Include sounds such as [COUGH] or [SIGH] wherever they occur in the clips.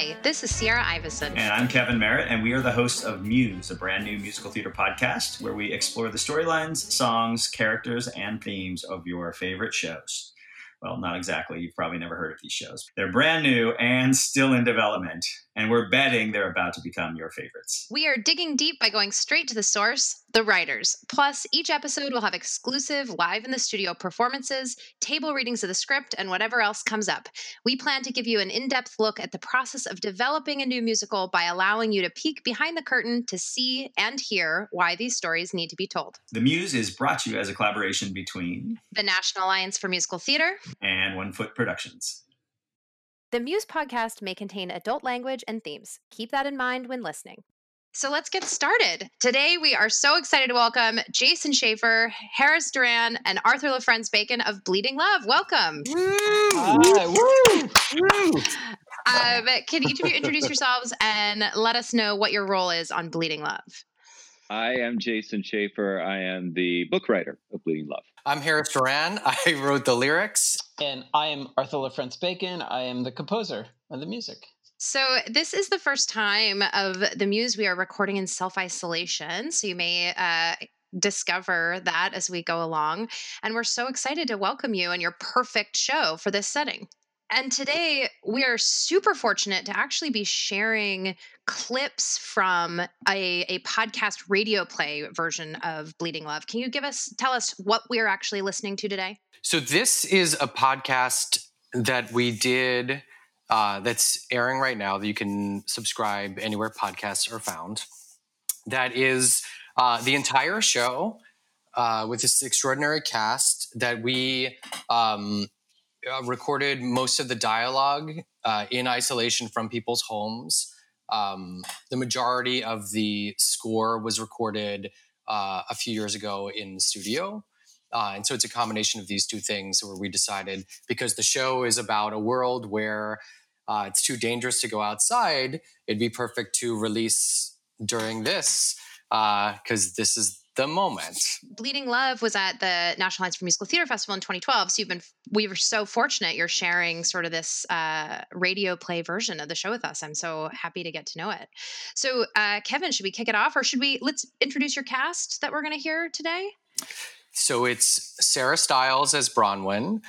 Hi, this is Sierra Iverson. And I'm Kevin Merritt, and we are the hosts of Muse, a brand new musical theater podcast where we explore the storylines, songs, characters, and themes of your favorite shows. Well, not exactly. You've probably never heard of these shows. They're brand new and still in development, and we're betting they're about to become your favorites. We are digging deep by going straight to the source, the writers. Plus, each episode will have exclusive live in the studio performances, table readings of the script, and whatever else comes up. We plan to give you an in depth look at the process of developing a new musical by allowing you to peek behind the curtain to see and hear why these stories need to be told. The Muse is brought to you as a collaboration between the National Alliance for Musical Theater and One Foot Productions. The Muse podcast may contain adult language and themes. Keep that in mind when listening. So let's get started. Today, we are so excited to welcome Jason Schafer, Harris Doran, and Arthur LaFrentz Bacon of Bleeding Love. Welcome. Hi, woo, woo. Um, can each of you introduce yourselves and let us know what your role is on Bleeding Love? I am Jason Schafer. I am the book writer of Bleeding Love. I'm Harris Doran. [LAUGHS] I wrote the lyrics. And I am Arthur LaFrentz Bacon. I am the composer of the music. So, this is the first time of the Muse we are recording in self isolation. So, you may uh, discover that as we go along. And we're so excited to welcome you and your perfect show for this setting. And today we are super fortunate to actually be sharing clips from a, a podcast radio play version of Bleeding Love. Can you give us, tell us what we're actually listening to today? So, this is a podcast that we did uh, that's airing right now that you can subscribe anywhere podcasts are found. That is uh, the entire show uh, with this extraordinary cast that we um, uh, recorded most of the dialogue uh, in isolation from people's homes. Um, the majority of the score was recorded uh, a few years ago in the studio. Uh, and so it's a combination of these two things where we decided because the show is about a world where uh, it's too dangerous to go outside, it'd be perfect to release during this because uh, this is the moment. Bleeding Love was at the National Alliance for Musical Theater Festival in 2012. So you've been, we were so fortunate you're sharing sort of this uh, radio play version of the show with us. I'm so happy to get to know it. So, uh, Kevin, should we kick it off or should we, let's introduce your cast that we're going to hear today? So it's Sarah Stiles as Bronwyn,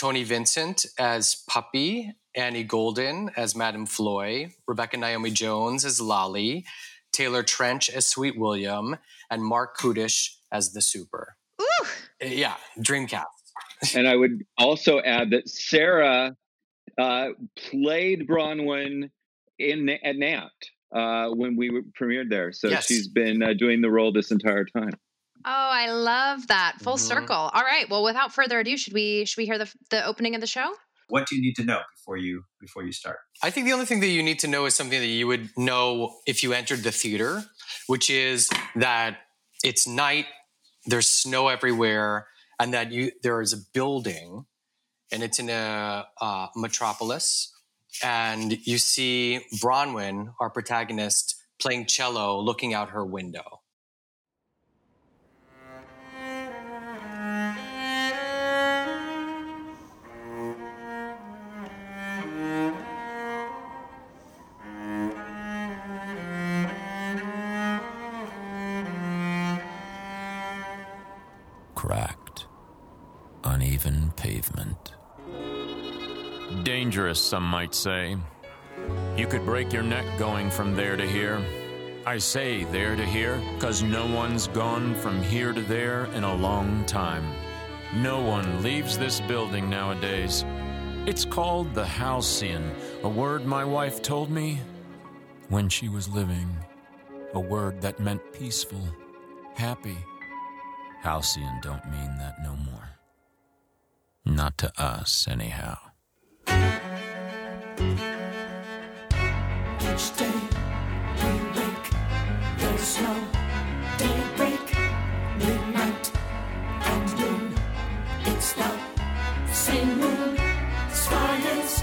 Tony Vincent as Puppy, Annie Golden as Madame Floy, Rebecca Naomi Jones as Lolly, Taylor Trensch as Sweet William, and Marc Kudisch as the Super. Ooh. Yeah, Dreamcast. [LAUGHS] and I would also add that Sarah uh, played Bronwyn in at NAT uh, when we premiered there. So yes. she's been uh, doing the role this entire time. Oh, I love that full mm-hmm. circle. All right. Well, without further ado, should we should we hear the the opening of the show? what do you need to know before you before you start i think the only thing that you need to know is something that you would know if you entered the theater which is that it's night there's snow everywhere and that you there is a building and it's in a uh, metropolis and you see bronwyn our protagonist playing cello looking out her window pavement. Dangerous, some might say. You could break your neck going from there to here. I say there to here, cause no one's gone from here to there in a long time. No one leaves this building nowadays. It's called the Halcyon, a word my wife told me when she was living. A word that meant peaceful, happy. Halcyon don't mean that no more. Not to us, anyhow. Each day we wake, there's no daybreak, midnight and noon. It's the same moon, sky is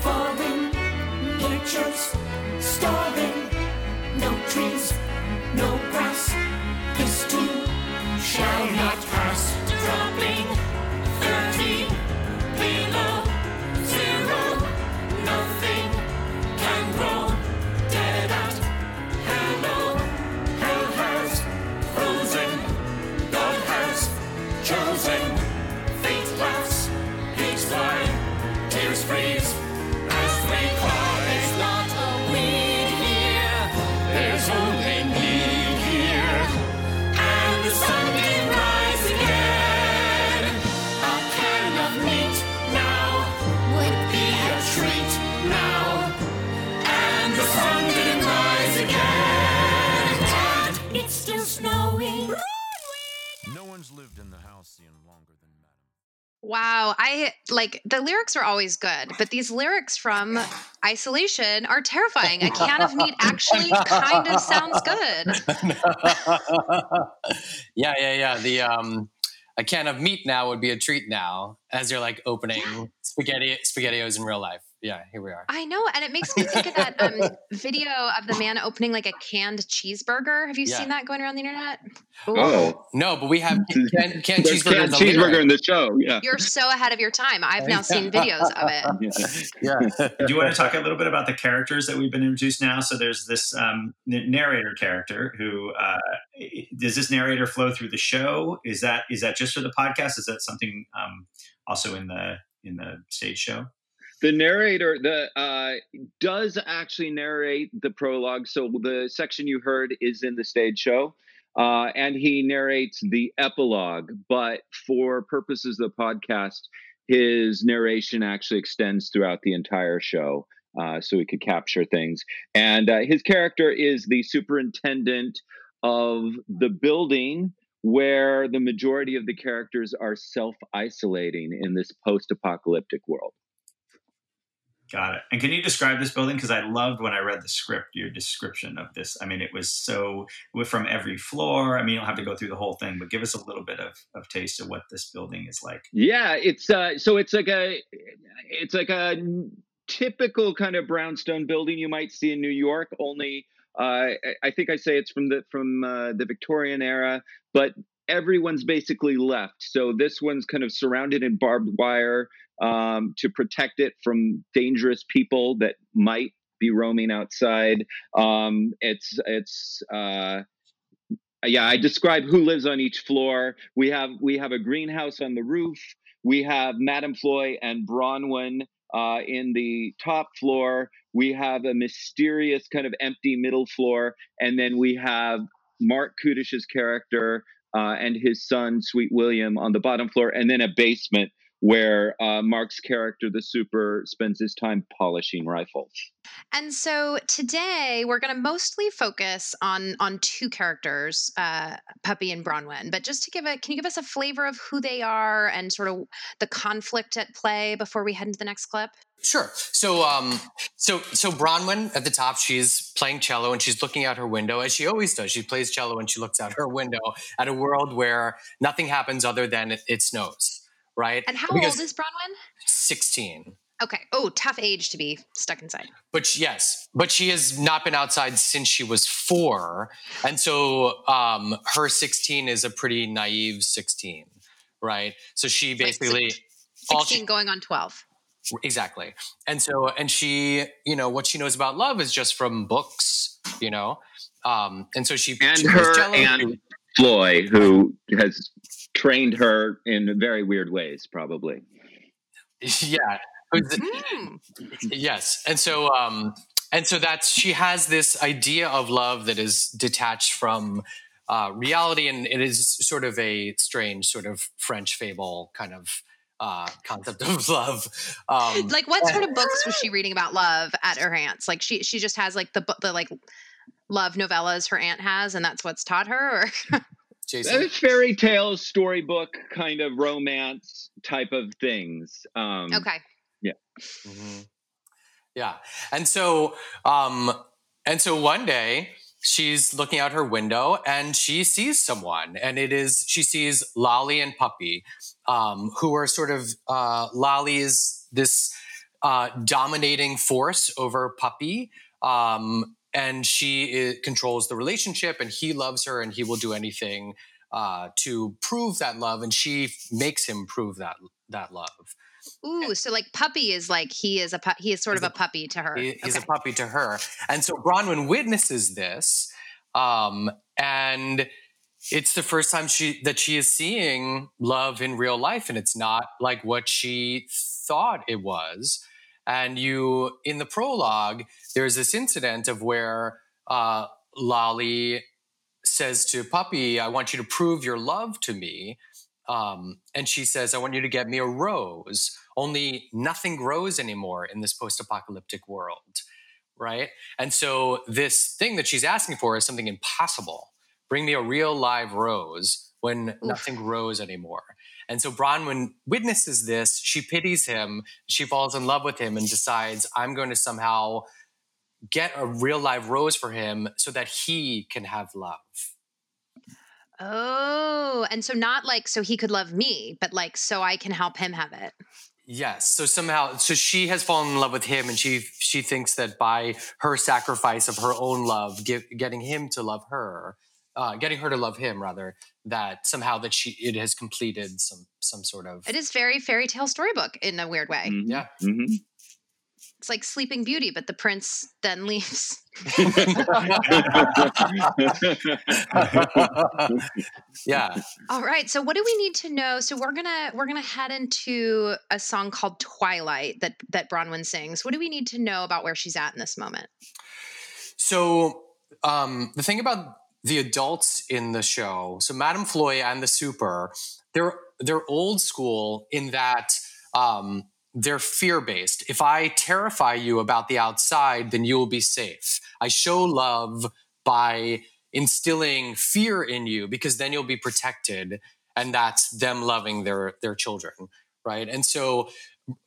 falling, nature's starving, no trees, no grass, Wow, I like the lyrics are always good, but these lyrics from Isolation are terrifying. A can of meat actually kind of sounds good. [LAUGHS] yeah, yeah, yeah. The um a can of meat now would be a treat now as you're like opening spaghetti spaghettios in real life yeah, here we are. I know, and it makes me think of that um, [LAUGHS] video of the man opening like a canned cheeseburger. Have you yeah. seen that going around the internet? Ooh. Oh no, but we have canned, canned cheeseburger, canned cheeseburger in the show. Yeah, you're so ahead of your time. I've now seen videos of it. [LAUGHS] yeah. [LAUGHS] Do you want to talk a little bit about the characters that we've been introduced now? So there's this um, narrator character who uh, does this narrator flow through the show? Is that is that just for the podcast? Is that something um, also in the in the stage show? The narrator the uh, does actually narrate the prologue so the section you heard is in the stage show uh, and he narrates the epilogue but for purposes of the podcast his narration actually extends throughout the entire show uh, so he could capture things. And uh, his character is the superintendent of the building where the majority of the characters are self-isolating in this post-apocalyptic world Got it. And can you describe this building? Because I loved when I read the script, your description of this. I mean, it was so from every floor. I mean, you don't have to go through the whole thing, but give us a little bit of, of taste of what this building is like. Yeah, it's uh, so it's like a it's like a typical kind of brownstone building you might see in New York. Only uh, I think I say it's from the from uh, the Victorian era, but everyone's basically left. So this one's kind of surrounded in barbed wire um, to protect it from dangerous people that might be roaming outside. Um, it's it's uh, yeah. I describe who lives on each floor. We have we have a greenhouse on the roof. We have Madame Floy and Bronwyn uh, in the top floor. We have a mysterious kind of empty middle floor, and then we have Marc Kudisch's character uh, and his son, Sweet William, on the bottom floor, and then a basement where uh, Marc's character, the super, spends his time polishing rifles. And so today we're going to mostly focus on on two characters, uh, Puppy and Bronwyn. But just to give a, can you give us a flavor of who they are and sort of the conflict at play before we head into the next clip? Sure. So, um, so, so Bronwyn at the top, she's playing cello and she's looking out her window as she always does. She plays cello and she looks out her window at a world where nothing happens other than it, it snows right? And how because old is Bronwyn? 16. Okay. Oh, tough age to be stuck inside. But yes, but she has not been outside since she was four, and so um, her 16 is a pretty naive 16, right? So she basically like 16 she, going on 12. Exactly, and so and she, you know, what she knows about love is just from books, you know, um, and so she and she her and Floy, who has trained her in very weird ways, probably. [LAUGHS] Yeah. Mm. [LAUGHS] yes. And so, um, and so that's, she has this idea of love that is detached from uh, reality. And it is sort of a strange sort of French fable kind of uh, concept [LAUGHS] of love. Um, like what sort of books was she reading about love at her aunt's? Like she, she just has like the, the like love novellas her aunt has and that's what's taught her or Jason? Fairy tales, storybook kind of romance type of things. Um, okay. Yeah. Mm-hmm. Yeah, and so, um, and so one day she's looking out her window and she sees someone, and it is she sees Lolly and Puppy, um, who are sort of uh, Lolly is this uh, dominating force over Puppy. Um, and she is, controls the relationship and he loves her and he will do anything uh, to prove that love and she makes him prove that that love Ooh, so like puppy is like he is a pu- he is sort he's of a, a, puppy to her. He, he's okay. a puppy to her, and so Bronwyn witnesses this, um, and it's the first time she that she is seeing love in real life, and it's not like what she thought it was. And you, in the prologue, there's this incident of where uh, Lolly says to Puppy, I want you to prove your love to me. Um, and she says, I want you to get me a rose. Only nothing grows anymore in this post apocalyptic world. Right. And so this thing that she's asking for is something impossible. Bring me a real live rose when Oof. nothing grows anymore. And so Bronwyn witnesses this. She pities him. She falls in love with him and decides, I'm going to somehow get a real live rose for him so that he can have love. Oh, and so not like so he could love me, but like so I can help him have it. Yes. So somehow, so she has fallen in love with him, and she she thinks that by her sacrifice of her own love, give, getting him to love her, uh, getting her to love him rather, that somehow that she it has completed some some sort of. It is very fairy tale storybook in a weird way. Mm-hmm. Yeah. Mm-hmm. It's like Sleeping Beauty, but the prince then leaves. [LAUGHS] yeah. All right. So what do we need to know? So we're gonna we're gonna head into a song called Twilight that that Bronwyn sings. What do we need to know about where she's at in this moment? So um, the thing about the adults in the show, so Madame Floy and the Super, they're they're old school in that um, they're fear based. If I terrify you about the outside, then you will be safe. I show love by instilling fear in you because then you'll be protected. And that's them loving their, their children. Right. And so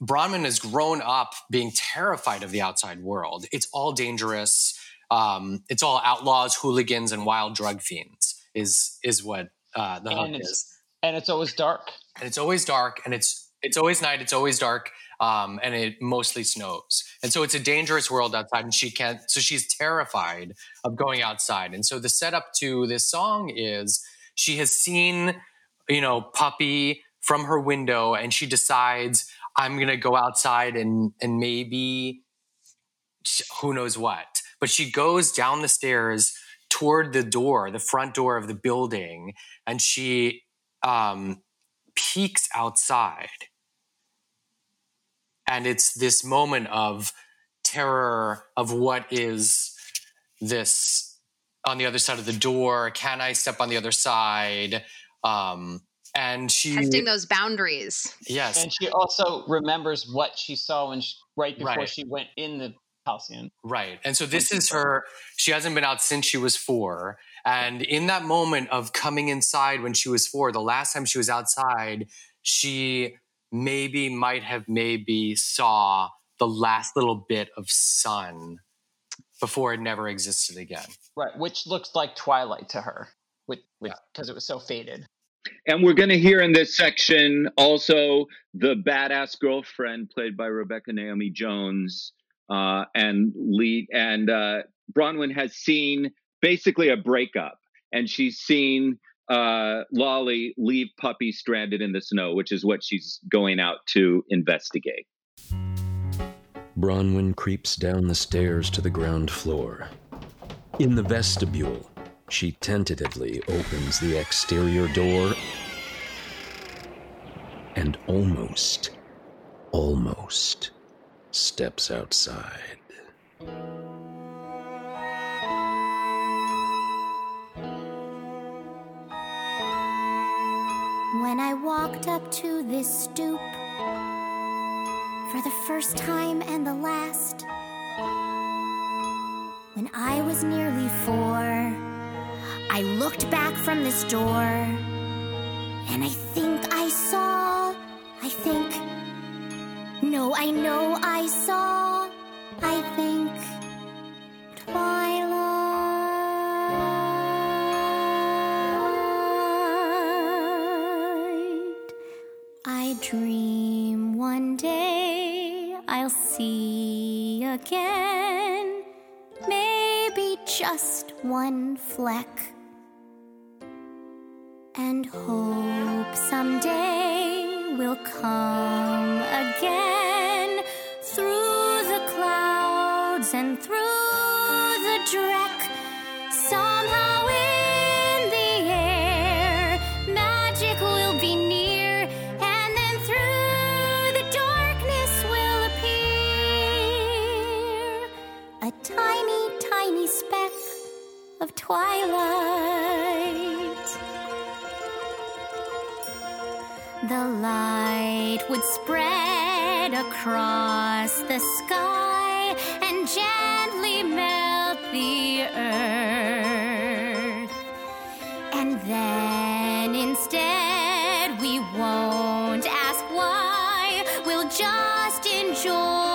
Bronwyn has grown up being terrified of the outside world. It's all dangerous. Um, it's all outlaws, hooligans, and wild drug fiends. Is is what uh, the and hook is. And it's always dark. And it's always dark, and it's it's always night, it's always dark, um, and it mostly snows. And so it's a dangerous world outside, and she can't, so she's terrified of going outside. And so the setup to this song is she has seen, you know, Puppy from her window, and she decides, I'm going to go outside and, and maybe who knows what. But she goes down the stairs toward the door, the front door of the building, and she um, peeks outside. And it's this moment of terror of what is this on the other side of the door? Can i step on the other side? Um and she testing those boundaries. Yes. And she also remembers what she saw when she, right before right. she went in the halcyon right and so this is her she hasn't been out since she was four and in that moment of coming inside when she was four the last time she was outside she maybe might have maybe saw the last little bit of sun before it never existed again. Right, which looks like twilight to her, with because yeah. it was so faded. And we're going to hear in this section also the badass girlfriend played by Rebecca Naomi Jones, uh, and lead and uh, Bronwyn has seen basically a breakup, and she's seen uh, Lolly leave Puppy stranded in the snow, which is what she's going out to investigate. Bronwyn creeps down the stairs to the ground floor. In the vestibule, she tentatively opens the exterior door and almost, almost steps outside. When I walked up to this stoop for the first time and the last, when I was nearly four, I looked back from this door and I think I saw, I think, no, I know I saw, I think, twilight. I dream one day I'll see again. Maybe just one fleck. And hope someday will come again through the clouds and through the dreck. Somehow in the air, magic will be near. And then through the darkness will appear a tiny, tiny speck of twilight. the light would spread across the sky and gently melt the earth. And then instead, we won't ask why, we'll just enjoy.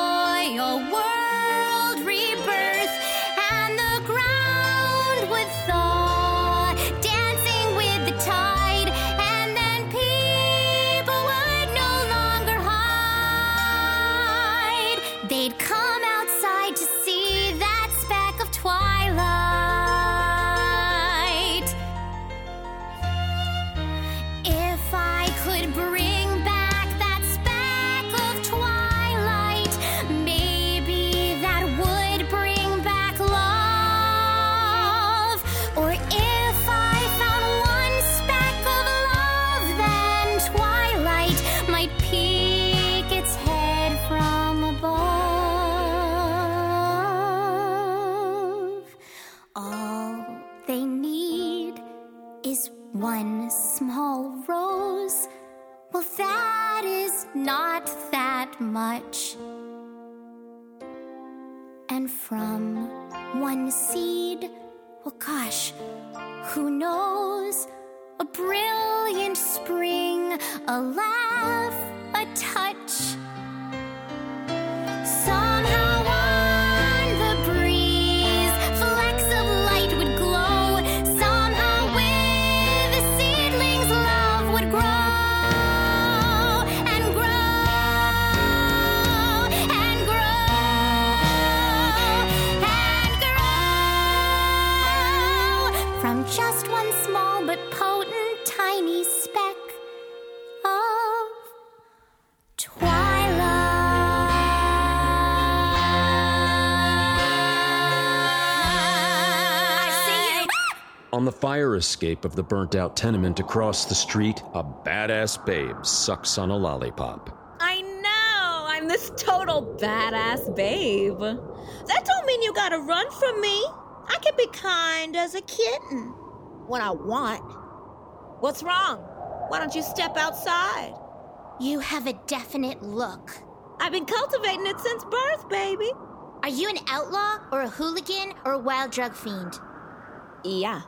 Spring, On the fire escape of the burnt out tenement across the street, a badass babe sucks on a lollipop. I know! I'm this total badass babe. That don't mean you gotta run from me. I can be kind as a kitten. When I want. What's wrong? Why don't you step outside? You have a definite look. I've been cultivating it since birth, baby. Are you an outlaw or a hooligan or a wild drug fiend? Yeah.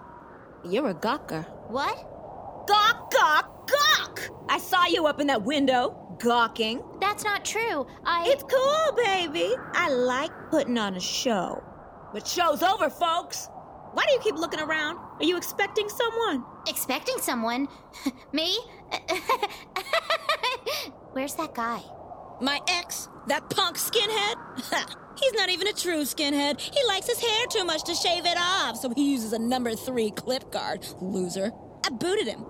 You're a gawker. What? Gawk, gawk, gawk! I saw you up in that window, gawking. That's not true. I. It's cool, baby. I like putting on a show. But show's over, folks. Why do you keep looking around? Are you expecting someone? Expecting someone? [LAUGHS] Me? [LAUGHS] Where's that guy? My ex, that punk skinhead? He's not even a true skinhead. He likes his hair too much to shave it off, so he uses a number three clip guard. Loser. I booted him.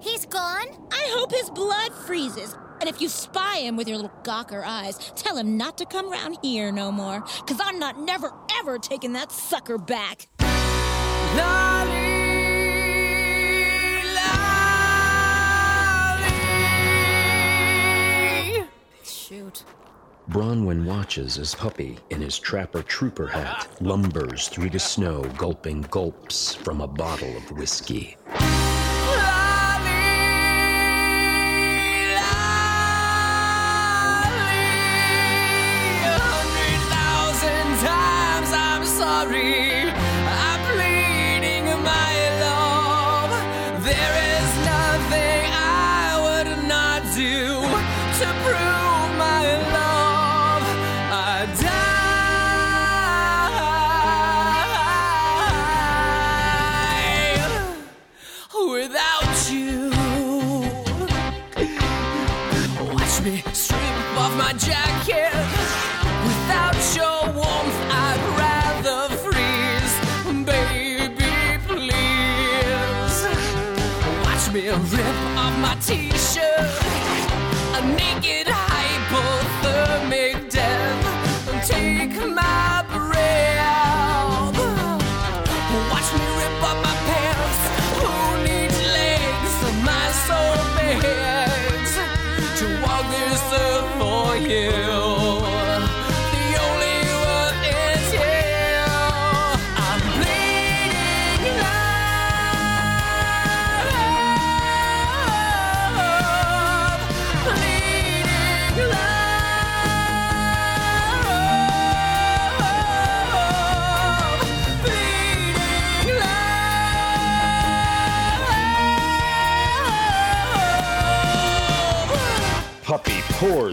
He's gone? I hope his blood freezes. And if you spy him with your little gawker eyes, tell him not to come around here no more. Cause I'm not never ever taking that sucker back. Lolly, lolly. Shoot. Bronwyn watches as Puppy, in his trapper trooper hat, lumbers through the snow, gulping gulps from a bottle of whiskey.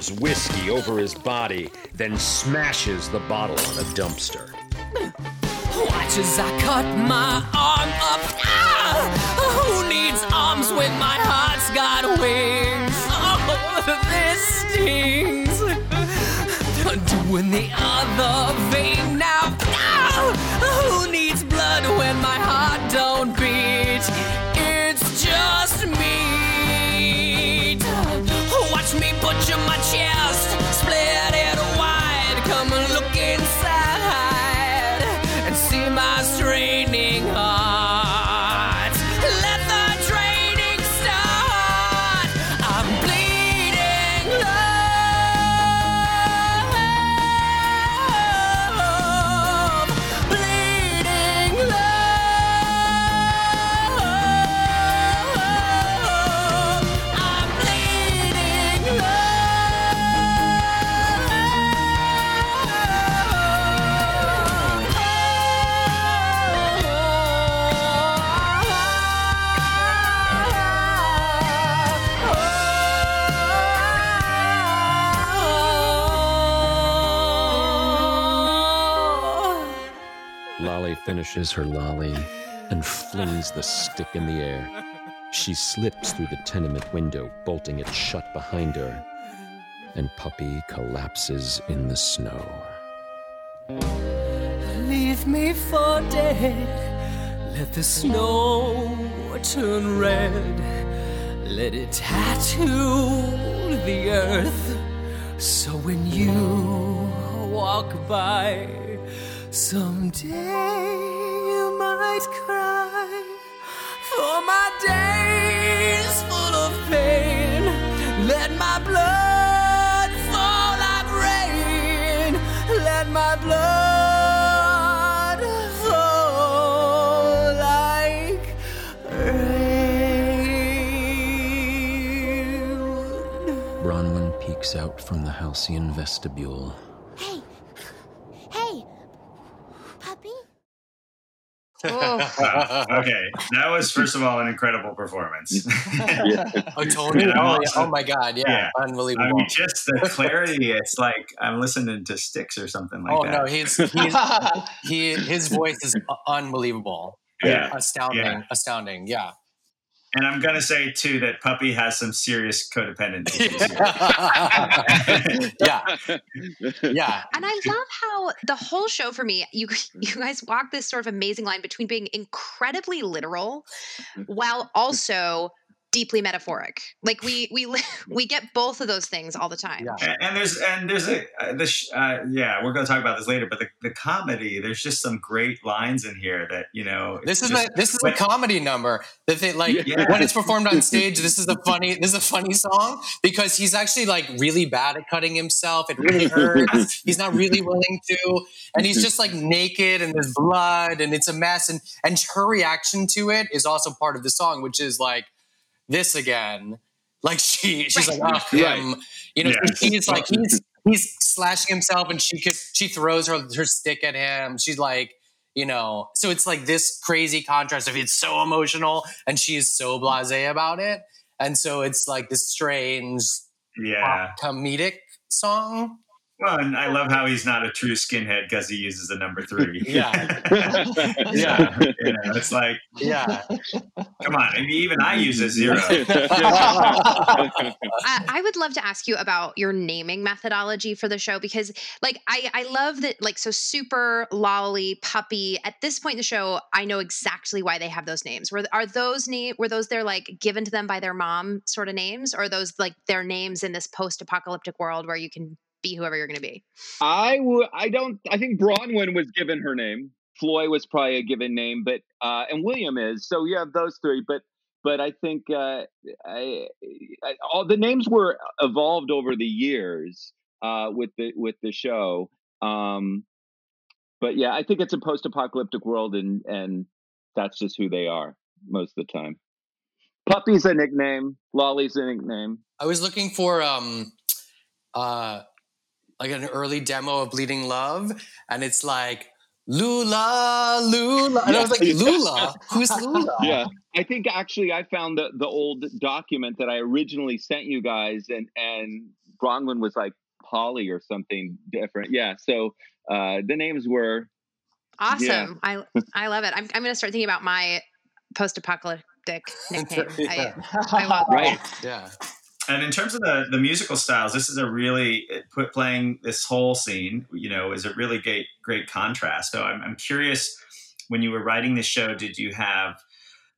Pours whiskey over his body, then smashes the bottle on a dumpster. Watch as I cut my arm up. Ah! Who needs arms when my heart's got wings? Oh, this stings. Doing the other vein now. Ah! Who needs blood when my heart don't beat? Finishes her lolly and flings the stick in the air. She slips through the tenement window, bolting it shut behind her, and Puppy collapses in the snow. Leave me for dead. Let the snow turn red. Let it tattoo the earth. So when you walk by, someday you might cry. For my days full of pain, let my blood fall like rain. Let my blood fall like rain. Bronwyn peeks out from the halcyon vestibule. Wow. [LAUGHS] okay, that was first of all an incredible performance. [LAUGHS] Oh, totally. And I'm Oh, yeah. oh my God. Yeah. Unbelievable. I mean, just the clarity. It's like I'm listening to Styx or something like oh, that. Oh no. He's, he's, [LAUGHS] he, his voice is unbelievable. Yeah. Astounding. Yeah. Astounding. Yeah. And I'm gonna say too that Puppy has some serious codependent codependency. [LAUGHS] yeah. Yeah. And I love how the whole show for me, you you guys walk this sort of amazing line between being incredibly literal mm-hmm. while also deeply metaphoric. Like we we [LAUGHS] we get both of those things all the time. and, and there's and there's a uh, the uh, yeah we're going to talk about this later but the, the comedy there's just some great lines in here that you know This is just- a this is a comedy number. that thing, like Yeah. when it's performed on stage, this is a funny this is a funny song because he's actually like really bad at cutting himself. It really hurts. he's not really willing to, and he's just like naked and there's blood and it's a mess. And and her reaction to it is also part of the song, which is like this again. Like she she's like ah, oh him, you know. Yes. He's like [LAUGHS] he's he's slashing himself and she could she throws her her stick at him. She's like you know so it's like this crazy contrast of it's so emotional and she's so blasé about it and so it's like this strange yeah comedic song well and i love how he's not a true skinhead because he uses the number three [LAUGHS] yeah [LAUGHS] yeah you know, it's like yeah come on I mean, even i use a zero [LAUGHS] I, I would love to ask you about your naming methodology for the show because, like, I I love that. Like, so super lolly puppy. At this point in the show, I know exactly why they have those names. Were are those name were those they're like given to them by their mom sort of names, or are those like their names in this post apocalyptic world where you can be whoever you're going to be? I would. I don't. I think Bronwyn was given her name. Floy was probably a given name, but uh, and William is. So you have those three. But but I think uh, I, I, all the names were evolved over the years uh, with the with the show. Um, but yeah, I think it's a post-apocalyptic world, and and that's just who they are most of the time. Puppy's a nickname. Lolly's a nickname. i was looking for um uh like an early demo of bleeding love and it's like lula lula. And i was like lula? Who's [LAUGHS] lula? Yeah. I think actually i found the the old document that i originally sent you guys and and bronwyn was like polly or something different. Yeah so uh the names were Awesome. I I love it. I'm I'm going to start thinking about my post apocalyptic [LAUGHS] nickname. I, I love it. right. Yeah and in terms of the the musical styles this is a really put playing this whole scene you know is a really great great contrast so i'm, I'm curious when you were writing this show did you have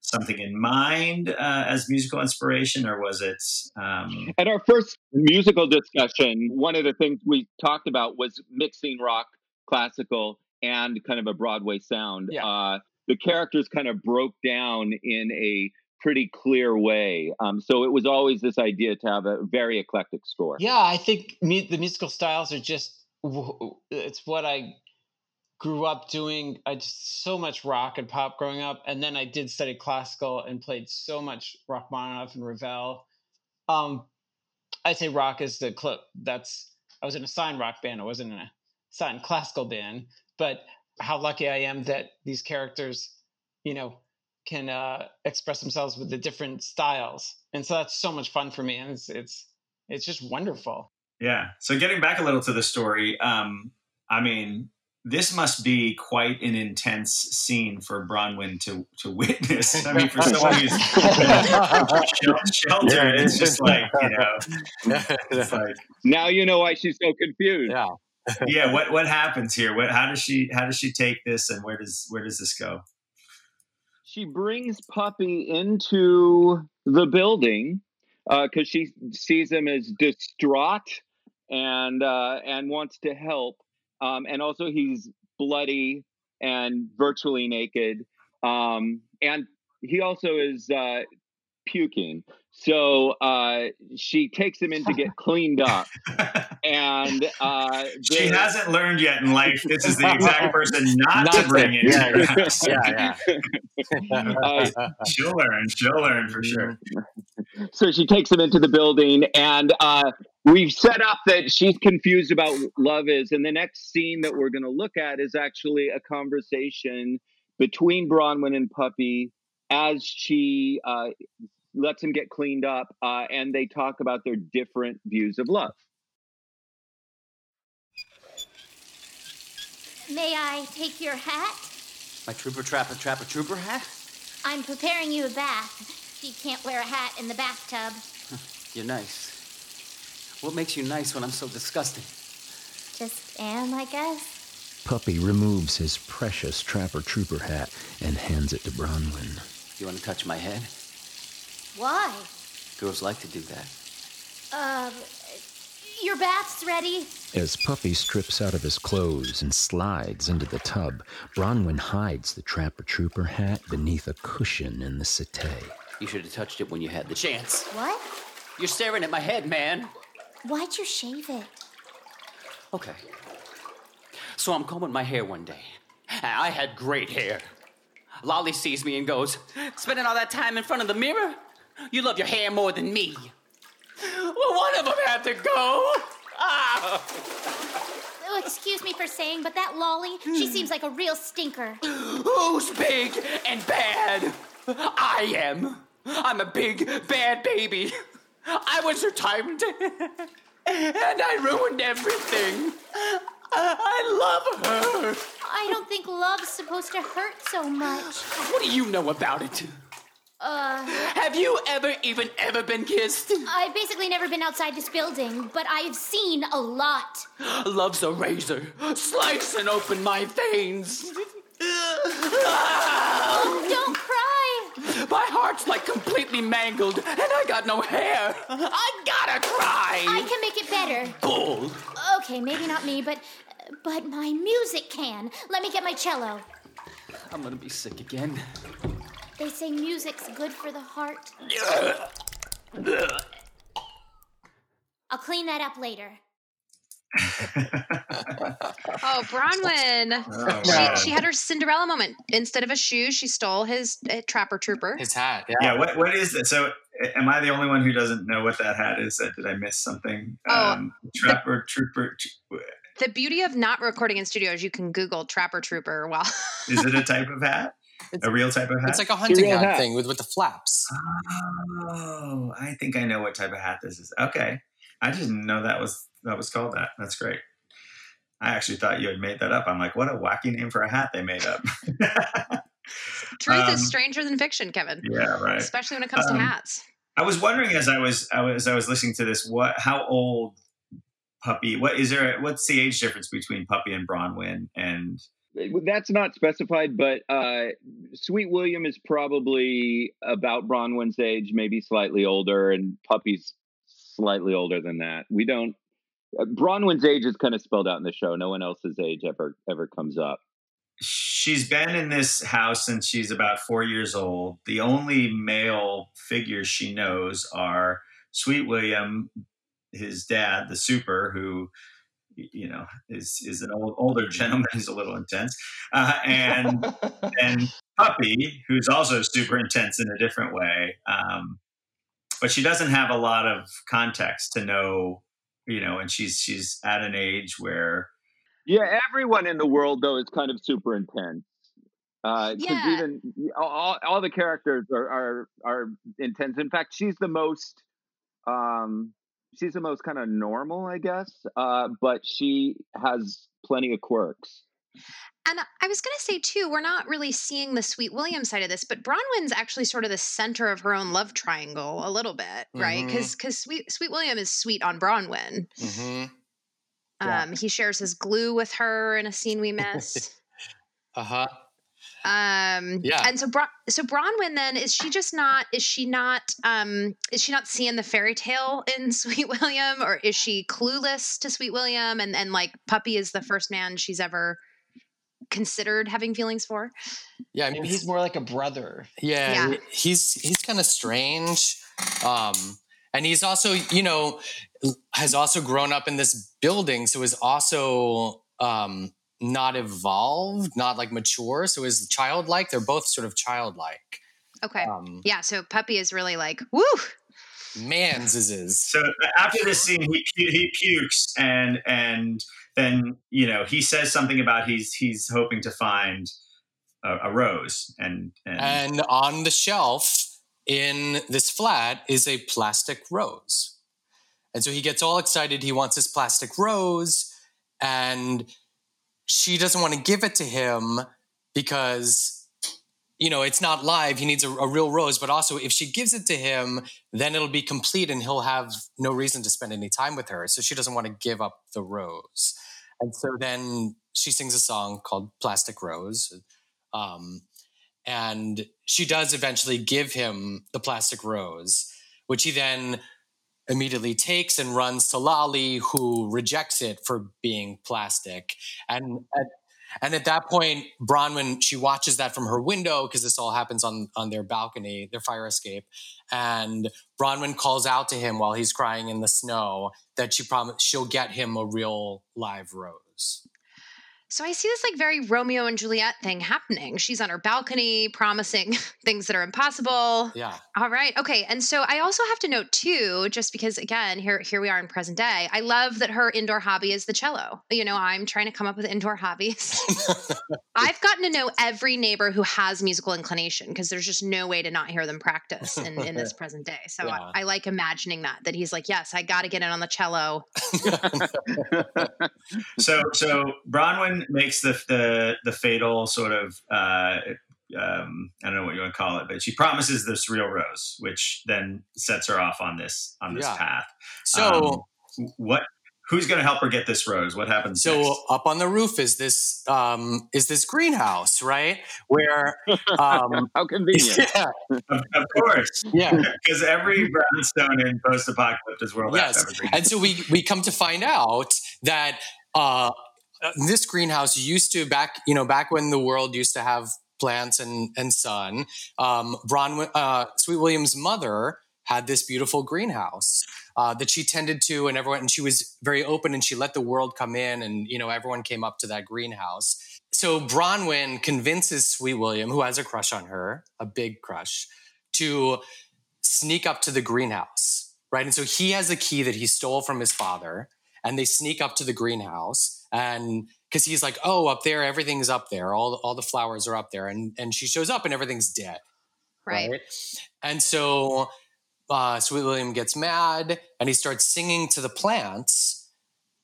something in mind uh, as musical inspiration or was it um, at our first musical discussion one of the things we talked about was mixing rock classical and kind of a broadway sound Yeah. uh the characters kind of broke down in a pretty clear way um so it was always this idea to have a very eclectic score Yeah, I think mu- the musical styles are just it's what I grew up doing. I just so much rock and pop growing up, and then I did study classical and played so much Rachmaninoff and Ravel. Um, I say rock is the cl- that's I was in a signed rock band. I wasn't in a signed classical band, but how lucky I am that these characters, you know, can uh, express themselves with the different styles, and so that's so much fun for me, and it's it's it's just wonderful. yeah so getting back a little to the story um, i mean this must be quite an intense scene for Bronwyn to to [LAUGHS] witness. I mean, for someone who's sheltered, it's just like you know, it's [LAUGHS] like now you know why she's so confused. Yeah, yeah. What what happens here? What how does she how does she take this, and where does where does this go? She brings Puppy into the building because uh, she sees him as distraught and uh, and wants to help um, and also he's bloody and virtually naked. Um, and he also is uh, puking. So uh, she takes him in to get cleaned up. And uh, [LAUGHS] she hasn't learned yet in life. This is the [LAUGHS] exact person not, not to bring into yeah, your house. Yeah, yeah. [LAUGHS] uh, she'll learn. She'll learn for sure. So she takes him into the building, and uh, we've set up that she's confused about love is. And the next scene that we're going to look at is actually a conversation between Bronwyn and Puppy as she uh, lets him get cleaned up, uh, and they talk about their different views of love. May I take your hat? My trooper, trapper, trapper, trooper hat? I'm preparing you a bath. You can't wear a hat in the bathtub. [LAUGHS] You're nice. What makes you nice when I'm so disgusting? Just am, I guess. Puppy removes his precious Trapper Trooper hat and hands it to Bronwyn. You want to touch my head? Why? Girls like to do that. Uh, your bath's ready. As Puppy strips out of his clothes and slides into the tub, Bronwyn hides the Trapper Trooper hat beneath a cushion in the settee. You should have touched it when you had the chance. What? You're staring at my head, man. Why'd you shave it? Okay. So I'm combing my hair one day. I had great hair. Lolly sees me and goes, Spending all that time in front of the mirror? You love your hair more than me. Well, one of them had to go. Ah. Oh, excuse me for saying, but that Lolly, she seems like a real stinker. Who's big and bad? I am. I'm a big, bad baby. I was her time to, and I ruined everything. I love her. I don't think love's supposed to hurt so much. What do you know about it? Uh. Have you ever even ever been kissed? I've basically never been outside this building, but I've seen a lot. [GASPS] Love's a razor, slicing open my veins. Oh, don't cry. My heart's like completely mangled, and I got no hair. I gotta cry. I can make it better. Bull. Okay, maybe not me, but but my music can. Let me get my cello. I'm gonna be sick again. They say music's good for the heart. I'll clean that up later. [LAUGHS] oh, Bronwyn. Oh, she, she, had her Cinderella moment. Instead of a shoe, she stole his uh, Trapper Trooper. His hat. Yeah. Yeah. What, what is this? So, am I the only one who doesn't know what that hat is? Did I miss something? Oh, um, Trapper the, Trooper. The beauty of not recording in studios, you can Google Trapper Trooper while. is it a type of hat? It's, a real type of hat. It's like a hunting hat, hat, thing with with the flaps. Oh, I think I know what type of hat this is. Okay, I didn't know that was that was called that. That's great. I actually thought you had made that up. I'm like, what a wacky name for a hat they made up. [LAUGHS] Truth um, is stranger than fiction, Kevin. Yeah, right. Especially when it comes um, to hats. I was wondering as I was I was I was listening to this, what how old puppy? What is there? What's the age difference between puppy and Bronwyn? And that's not specified, but uh, Sweet William is probably about Bronwyn's age, maybe slightly older, and Puppy's slightly older than that. We don't. Uh, Bronwyn's age is kind of spelled out in the show. No one else's age ever ever comes up. She's been in this house since she's about four years old. The only male figures she knows are Sweet William, his dad, the super, who you know is is an old, older gentleman who's a little intense, uh, and [LAUGHS] and Puppy, who's also super intense in a different way. Um, but she doesn't have a lot of context to know, you know, and she's she's at an age where yeah, everyone in the world though is kind of super intense. Uh, yeah. even all, all the characters are, are are intense. In fact, she's the most um she's the most kind of normal, I guess. Uh, but she has plenty of quirks. And I was going to say too, we're not really seeing the Sweet William side of this, but Bronwyn's actually sort of the center of her own love triangle a little bit, right? Because Mhm. because Sweet Sweet William is sweet on Bronwyn. Mm-hmm. Um, he shares his glue with her in a scene we [LAUGHS] missed. Uh huh. Um, Yeah. And so, Bron- so Bronwyn then is she just not? Is she not? Um, is she not seeing the fairy tale in [LAUGHS] Sweet William, or is she clueless to Sweet William? And and like Puppy is the first man she's ever considered having feelings for. Yeah, I mean, he's more like a brother. Yeah, Yeah. he's he's kind of strange, um, and he's also you know has also grown up in this building, so is also um, not evolved, not like mature, so is childlike. They're both sort of childlike. Okay. Um, yeah. So Puppy is really like, woo. Man's is his. So after this scene, he he pukes and and then you know he says something about he's he's hoping to find a, a rose and and, And on the shelf in this flat is a plastic rose. And so he gets all excited. He wants this plastic rose. And she doesn't want to give it to him because, you know, it's not live. He needs a, a real rose. But also, if she gives it to him, then it'll be complete and he'll have no reason to spend any time with her. So she doesn't want to give up the rose. And so then she sings a song called Plastic Rose. Um, and she does eventually give him the plastic rose, which he then immediately takes and runs to Lolly, who rejects it for being plastic. And at, and at that point, Bronwyn she watches that from her window because this all happens on on their balcony, their fire escape. And Bronwyn calls out to him while he's crying in the snow that she promised she'll get him a real live rose. So I see this like very Romeo and Juliet thing happening. She's on her balcony promising [LAUGHS] things that are impossible. Yeah. All right. Okay. And so I also have to note too, just because again, here here we are in present day. I love that her indoor hobby is the cello. You know, I'm trying to come up with indoor hobbies. [LAUGHS] I've gotten to know every neighbor who has musical inclination because there's just no way to not hear them practice in, in this [LAUGHS] present day. So Yeah. I, I like imagining that that he's like, yes, I got to get in on the cello. so so Bronwyn makes the the the fatal sort of uh, um, I don't know what you want to call it, but she promises this real rose, which then sets her off on this on this Yeah. path. So Um, what? Who's going to help her get this rose? What happens? So next? up on the roof is this um, is this greenhouse, right? Where um, [LAUGHS] How convenient. [LAUGHS] yeah, of, of course, yeah, [LAUGHS] because every brownstone in post-apocalyptic world has yes. evergreen. And so we we come to find out that uh, this greenhouse used to back you know back when the world used to have plants and and sun. Um, Bronwyn, uh, Sweet William's mother had this beautiful greenhouse uh, that she tended to, and everyone and she was very open and she let the world come in, and you know everyone came up to that greenhouse. So Bronwyn convinces Sweet William, who has a crush on her, a big crush, to sneak up to the greenhouse, right? And so he has a key that he stole from his father, and they sneak up to the greenhouse, and because he's like, "Oh, up there, everything's up there. All all the flowers are up there," and and she shows up, and everything's dead, Right. And so uh, Sweet William gets mad, and he starts singing to the plants.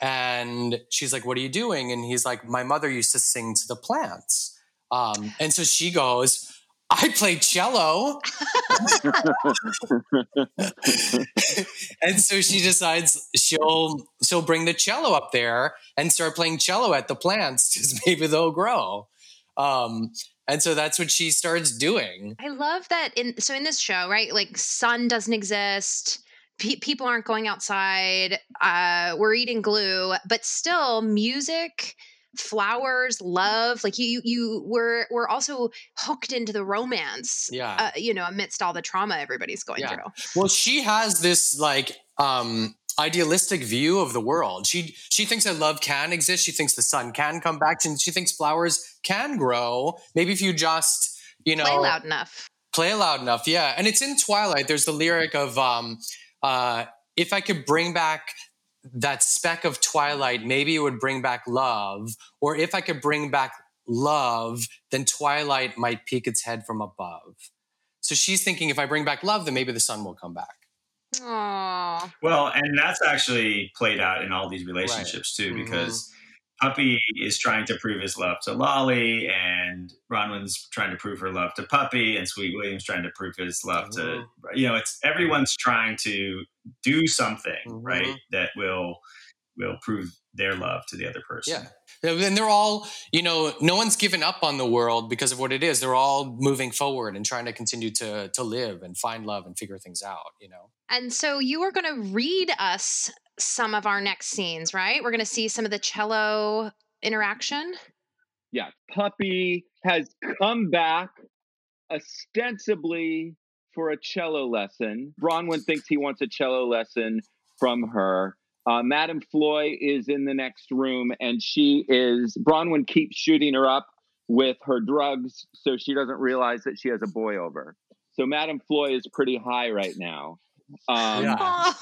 And she's like, "What are you doing?" And he's like, "My mother used to sing to the plants." Um, and so she goes, "I play cello." [LAUGHS] and so she decides she'll she'll bring the cello up there and start playing cello at the plants [LAUGHS] because maybe they'll grow. Um, and so that's what she starts doing. I love that in so in this show, right? Like sun doesn't exist. Pe- people aren't going outside. Uh, we're eating glue, but still music, flowers, love. Like you, you, we're we're also hooked into the romance. Yeah. Uh, you know, amidst all the trauma everybody's going Yeah. through. Well, she has this like um idealistic view of the world. She she thinks that love can exist. She thinks the sun can come back. And she thinks flowers can grow. Maybe if you just, you know, Play loud enough. play loud enough yeah and it's in twilight there's the lyric of um uh if i could bring back that speck of twilight maybe it would bring back love or if i could bring back love then twilight might peek its head from above so she's thinking if i bring back love then maybe the sun will come back Aww. Well, and that's actually played out in all these relationships too, Mhm. because Puppy is trying to prove his love to Lolly, and Bronwyn's trying to prove her love to Puppy, and Sweet William's trying to prove his love to Mm-hmm. you know. It's everyone's trying to do something Mhm. right that will will prove their love to the other person. Yeah. And they're all, you know, no one's given up on the world because of what it is. They're all moving forward and trying to continue to to live and find love and figure things out, you know. And so you are going to read us some of our next scenes, right? We're going to see some of the cello interaction. Yeah, Puppy has come back ostensibly for a cello lesson. Bronwyn thinks he wants a cello lesson from her. Uh, Madame Floy is in the next room, and she is. Bronwyn keeps shooting her up with her drugs, so she doesn't realize that she has a boy over. So Madame Floy is pretty high right now. Um, Yeah.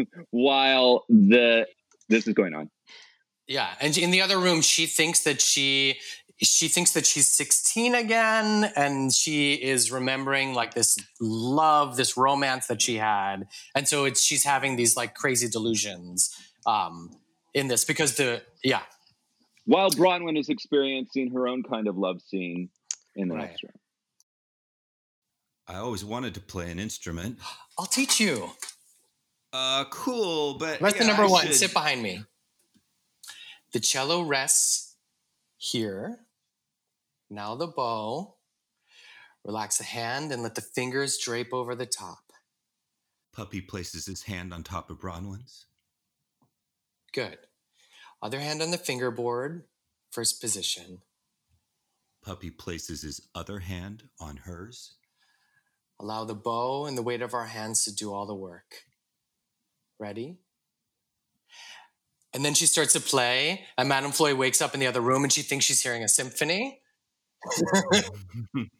[LAUGHS] while the this is going on. Yeah, and in the other room, she thinks that she she thinks that she's 16 again, and she is remembering like this love, this romance that she had, and so it's she's having these like crazy delusions um, in this because the yeah While Bronwyn is experiencing her own kind of love scene in the next room. I always wanted to play an instrument. [GASPS] I'll teach you. Uh, cool, but Lesson yeah, number I one: should- sit behind me. The cello rests here. Now the bow. Relax the hand and let the fingers drape over the top. Puppy places his hand on top of Bronwyn's. Good. Other hand on the fingerboard. First position. Puppy places his other hand on hers. Allow the bow and the weight of our hands to do all the work. Ready? And then she starts to play, and Madame Floy wakes up in the other room and she thinks she's hearing a symphony. [LAUGHS]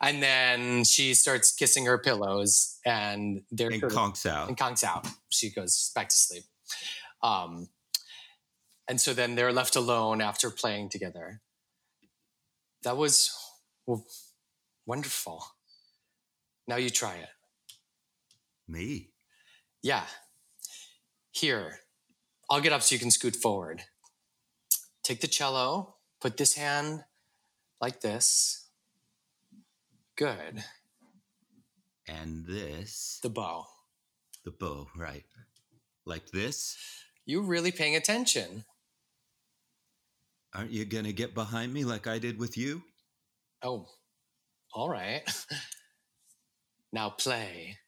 and then she starts kissing her pillows, and they're And conks out. And conks out. She goes back to sleep. Um, and so then they're left alone after playing together. That was w- wonderful. Now you try it. Me? Yeah. Here, I'll get up so you can scoot forward. Take the cello, put this hand like this. Good. And this. The bow. The bow, right. Like this? You really paying attention. Aren't you going to get behind me like I did with you? Oh, all right. [LAUGHS] now play.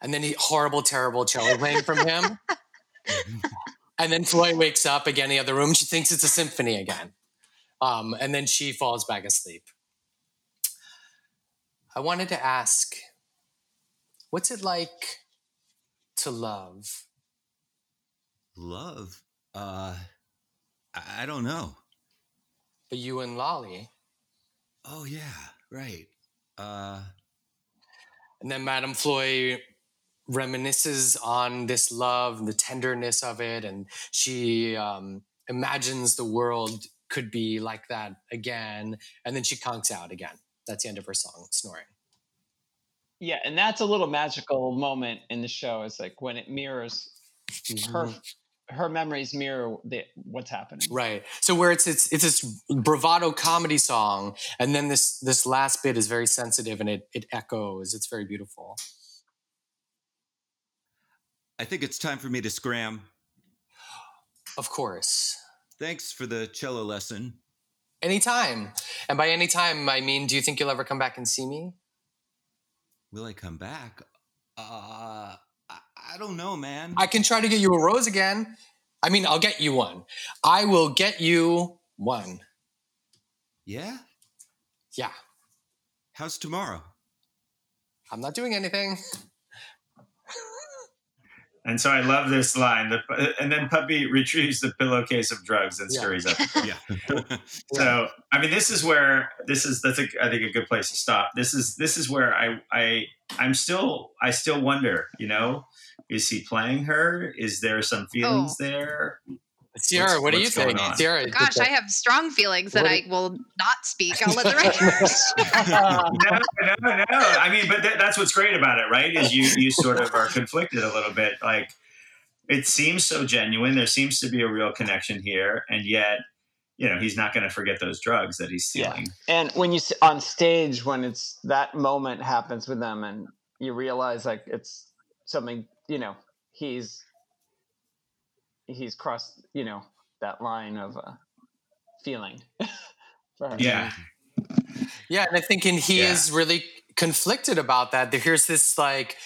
And then he horrible, terrible cello playing from him. [LAUGHS] and then Floy wakes up again in the other room. She thinks it's a symphony again. Um, and then she falls back asleep. I wanted to ask, what's it like to love? Love? Uh, I I don't know. But you and Lolly. Oh, yeah, right. Uh, And then Madame Floy reminisces on this love, the tenderness of it, and she um, imagines the world could be like that again. And then she conks out again. That's the end of her song, snoring. Yeah, and that's a little magical moment in the show. It's like when it mirrors her Mhm. her memories mirror the, what's happening. Right. So where it's it's it's this bravado comedy song, and then this this last bit is very sensitive and it it echoes. It's very beautiful. I think it's time for me to scram. Of course. Thanks for the cello lesson. Anytime. And by any time, I mean, do you think you'll ever come back and see me? Will I come back? Uh, I, I don't know, man. I can try to get you a rose again. I mean, I'll get you one. I will get you one. Yeah? Yeah. How's tomorrow? I'm not doing anything. And so I love this line. The, and then Puppy retrieves the pillowcase of drugs and Yeah. scurries up. [LAUGHS] Yeah. [LAUGHS] So I mean, this is where this is. That's a, I think a good place to stop. This is this is where I I I'm still I still wonder. You know, is he playing her? Is there some feelings Oh. there? Sierra, what do you what's think? on? Sierra, Gosh, I have strong feelings that I will not speak. I'll let the [LAUGHS] writers. [LAUGHS] no, no, no. I mean, but th- that's what's great about it, right? Is you you sort of are conflicted a little bit. Like, it seems so genuine. There seems to be a real connection here, and yet, you know, he's not going to forget those drugs that he's stealing. Yeah. And when you on stage, when it's that moment happens with them, and you realize like it's something, you know, he's he's crossed, you know, that line of uh, feeling. [LAUGHS] yeah. Yeah, and I think and he yeah. is really conflicted about that. Here's this like,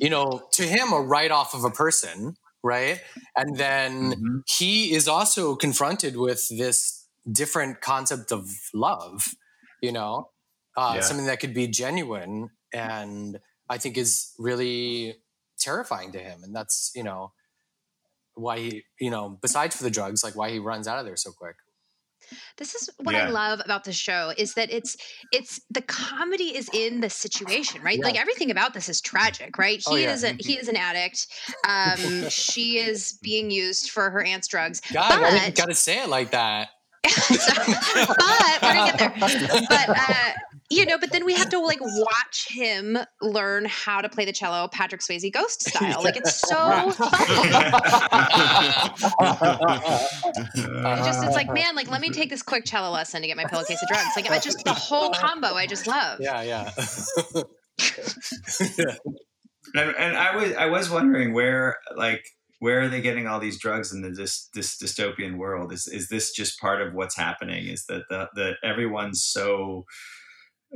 you know, to him a write off of a person, right? And then mm-hmm. he is also confronted with this different concept of love, you know, uh, yeah. something that could be genuine and I think is really terrifying to him. And that's, you know, why he, you know, besides for the drugs, like why he runs out of there so quick. This is what yeah. I love about the show is that it's it's the comedy is in the situation, right? Yeah. Like everything about this is tragic, right? Oh, he oh, yeah. is a he is an addict. Um, she is being used for her aunt's drugs. God, but, gotta say it like that. [LAUGHS] but we're gonna get there. But uh, you know, but then we have to like watch him learn how to play the cello Patrick Swayze ghost [LAUGHS] style. Like it's so funny. it just it's like, man, like let me take [LAUGHS] this quick cello lesson to get my pillowcase of drugs. Like I just the whole combo I just love. Yeah, yeah. [LAUGHS] and, and I was I was wondering where like where are they getting all these drugs in this this dystopian world? Is is this just part of what's happening? Is that the, the everyone's so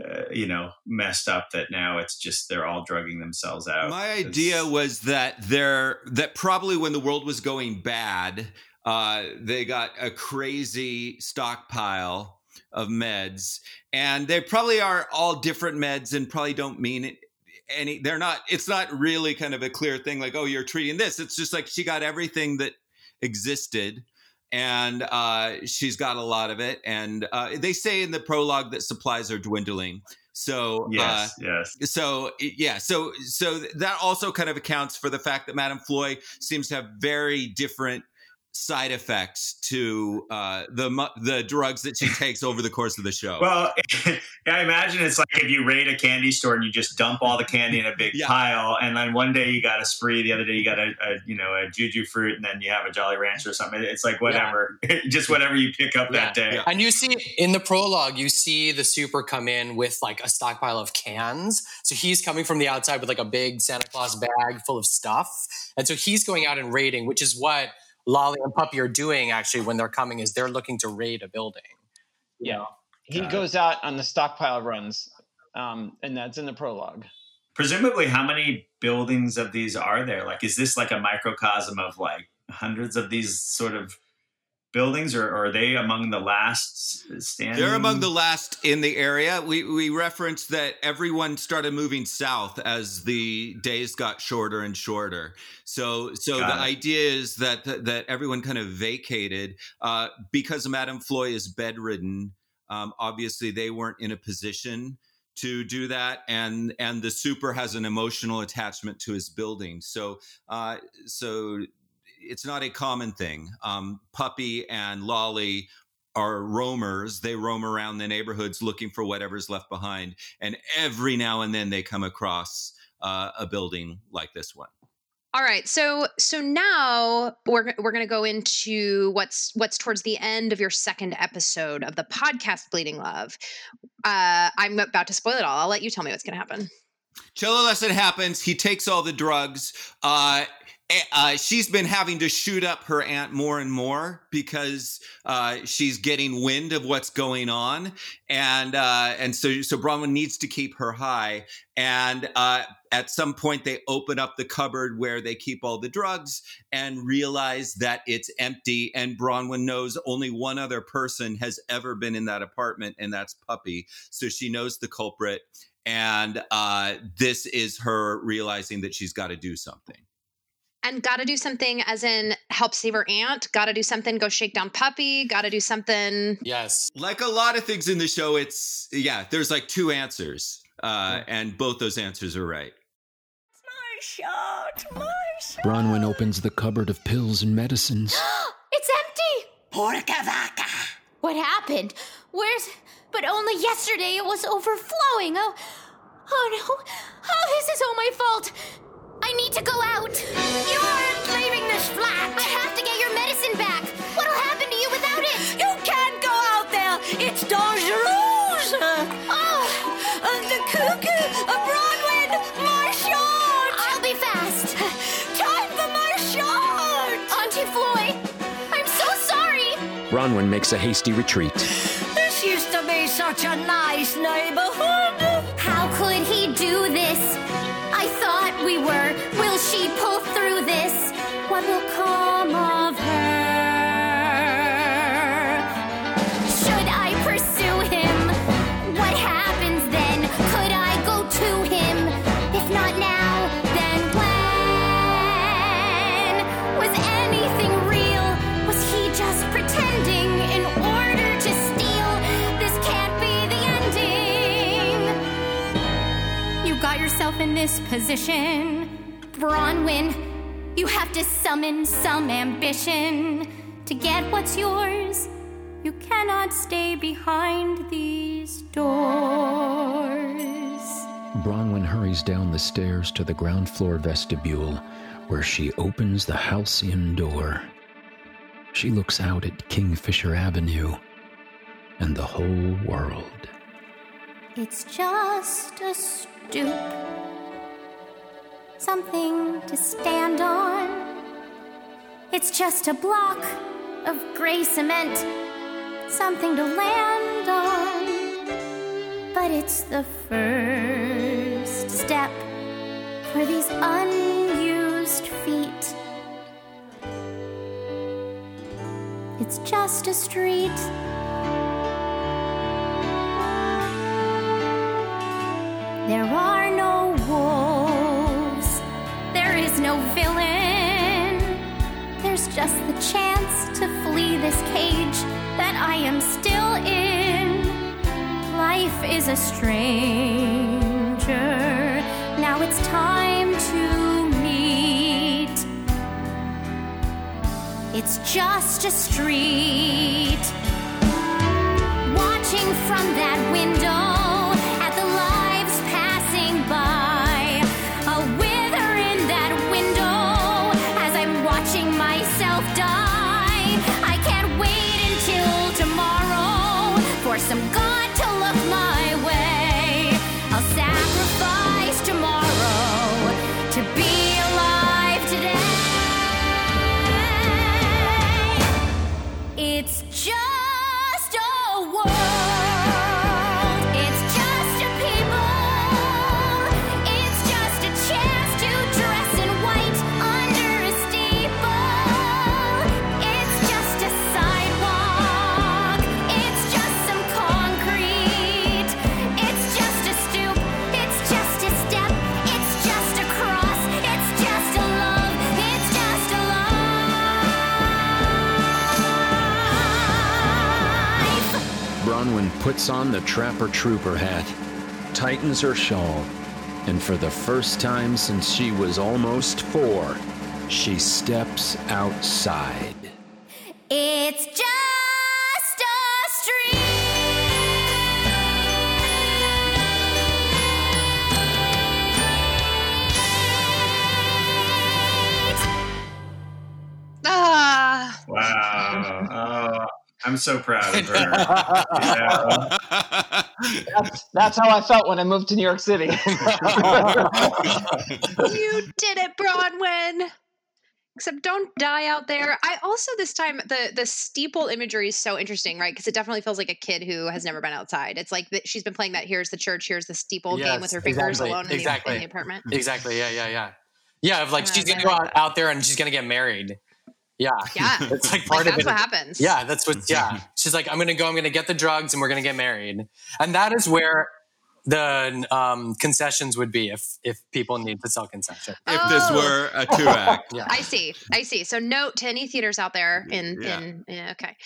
uh, you know messed up that now it's just they're all drugging themselves out. My idea was that they're that probably when the world was going bad, uh, they got a crazy stockpile of meds, and they probably are all different meds and probably don't mean it any. They're not. It's not really kind of a clear thing like oh you're treating this. It's just like she got everything that existed and uh, she's got a lot of it. And uh, they say in the prologue that supplies are dwindling. So yes, uh, yes. So yeah, so so that also kind of accounts for the fact that Madame Floy seems to have very different side effects to uh, the the drugs that she [LAUGHS] takes over the course of the show. Well, [LAUGHS] I imagine it's like if you raid a candy store and you just dump all the candy in a big yeah. pile, and then one day you got a spree, the other day you got a, a, you know a juju fruit, and then you have a Jolly Rancher or something. It's like whatever, yeah. [LAUGHS] just whatever you pick up yeah. that day. And you see in the prologue, you see the super come in with like a stockpile of cans. So he's coming from the outside with like a big Santa Claus bag full of stuff, and so he's going out and raiding, which is what Lolly and Puppy are doing actually when they're coming is they're looking to raid a building. Yeah. He goes out on the stockpile runs, um, and that's in the prologue. Presumably, how many buildings of these are there? Like, is this like a microcosm of like hundreds of these sort of buildings, or, or, are they among the last standing? They're among the last in the area. We we referenced that everyone started moving south as the days got shorter and shorter. So so got the it. idea is that that everyone kind of vacated uh, because Madame Floy is bedridden. Um, obviously, they weren't in a position to do that and and the super has an emotional attachment to his building so uh so it's not a common thing. Um, Puppy and Lolly are roamers. They roam around the neighborhoods looking for whatever's left behind, and every now and then they come across uh, a building like this one. All right, so so now we're we're going to go into what's what's towards the end of your second episode of the podcast Bleeding Love. Uh, I'm about to spoil it all. I'll let you tell me what's going to happen. Cello lesson happens. He takes all the drugs. Uh, uh, she's been having to shoot up her aunt more and more because uh, she's getting wind of what's going on, and uh, and so so Bronwyn needs to keep her high. And uh, at some point, they open up the cupboard where they keep all the drugs and realize that it's empty. And Bronwyn knows only one other person has ever been in that apartment, and that's Puppy. So she knows the culprit, and uh, this is her realizing that she's got to do something and got to do something as in help save her aunt got to do something go shake down puppy got to do something. Yes. Like a lot of things in the show it's yeah there's like two answers uh, and both those answers are right. It's my shot my shot. Bronwyn opens the cupboard of pills and medicines. [GASPS] It's empty! Porca vaca! What happened? Where's but only yesterday it was overflowing. Oh oh no. Oh this is all my fault I need to go out. You aren't leaving this flat. I have to get your medicine back. What'll happen to you without it? You can't go out there. It's dangerous. Oh, uh, the cuckoo, a Bronwyn, my short. I'll be fast. Time for my short. Auntie Floy, I'm so sorry. Bronwyn makes a hasty retreat. This used to be such a nice neighborhood. How could he do she pull through this? What will come of her? Should I pursue him? What happens then? Could I go to him? If not now, then when? Was anything real? Was he just pretending in order to steal? This can't be the ending. You got yourself in this position, Bronwyn. You have to summon some ambition to get what's yours. You cannot stay behind these doors. Bronwyn hurries down the stairs to the ground floor vestibule, where she opens the halcyon door. She looks out at Kingfisher Avenue and the whole world. It's just a stoop, something to stand on. It's just a block of gray cement, something to land on. But it's the first step for these unused feet. It's just a street. There are no wolves. No villain. There's just the chance to flee this cage that I am still in. Life is a stranger. Now it's time to meet. It's just a street. Watching from that window puts on the Trapper Trooper hat, tightens her shawl, and for the first time since she was almost four, she steps outside. It's I'm so proud of her. Yeah. That's, that's how I felt when I moved to New York City. [LAUGHS] you did it, Bronwyn. Except don't die out there. I also this time the the steeple imagery is so interesting, right? Because it definitely feels like a kid who has never been outside. It's like that she's been playing that here's the church, here's the steeple game with her fingers exactly, alone in, exactly. the, in the apartment. Exactly. Yeah, yeah, yeah. Yeah, of like Uh, she's gonna go out, out there and she's gonna get married. Yeah. Yeah. [LAUGHS] it's like part Like, of that's it. what happens. Yeah, that's what yeah. She's like, I'm gonna go, I'm gonna get the drugs and we're gonna get married. And that is where the um, concessions would be if if people need to sell concessions. If this Oh. were a two act. [LAUGHS] Yeah. I see. I see. So note to any theaters out there in Yeah. in yeah, okay.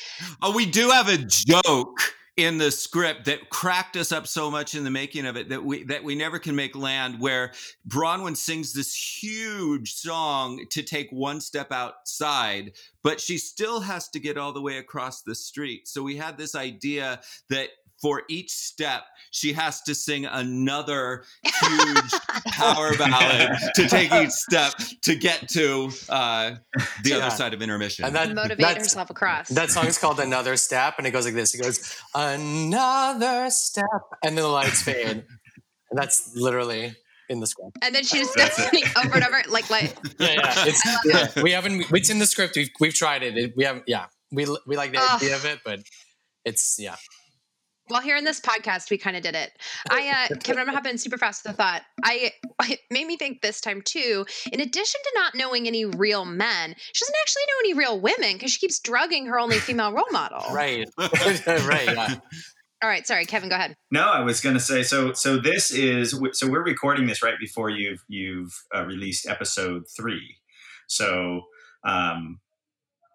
Oh, we do have a joke in the script that cracked us up so much in the making of it that we that we never can make land where Bronwyn sings this huge song to take one step outside but she still has to get all the way across the street. So we had this idea that for each step she has to sing another huge [LAUGHS] power ballad to take each [LAUGHS] step to get to uh, the yeah. other side of intermission. And that motivate herself across. That song is called Another Step, and it goes like this. It goes Another Step, and then the lights fade, and that's literally in the script. And then she just steps over and over, like like. [LAUGHS] Yeah, yeah. It's, yeah. We haven't. It's in the script. We've we've tried it. it we haven't. Yeah, we we like the idea of it, but it's yeah. Well, here in this podcast, we kind of did it. I, uh, [LAUGHS] Kevin, I'm hopping super fast with a thought. [LAUGHS] I, it made me think this time too. In addition to not knowing any real men, she doesn't actually know any real women because she keeps drugging her only female role model. right, [LAUGHS] right. Yeah. All right, sorry, Kevin, go ahead. No, I was going to say so. So this is so we're recording this right before you've you've uh, released episode three. So um,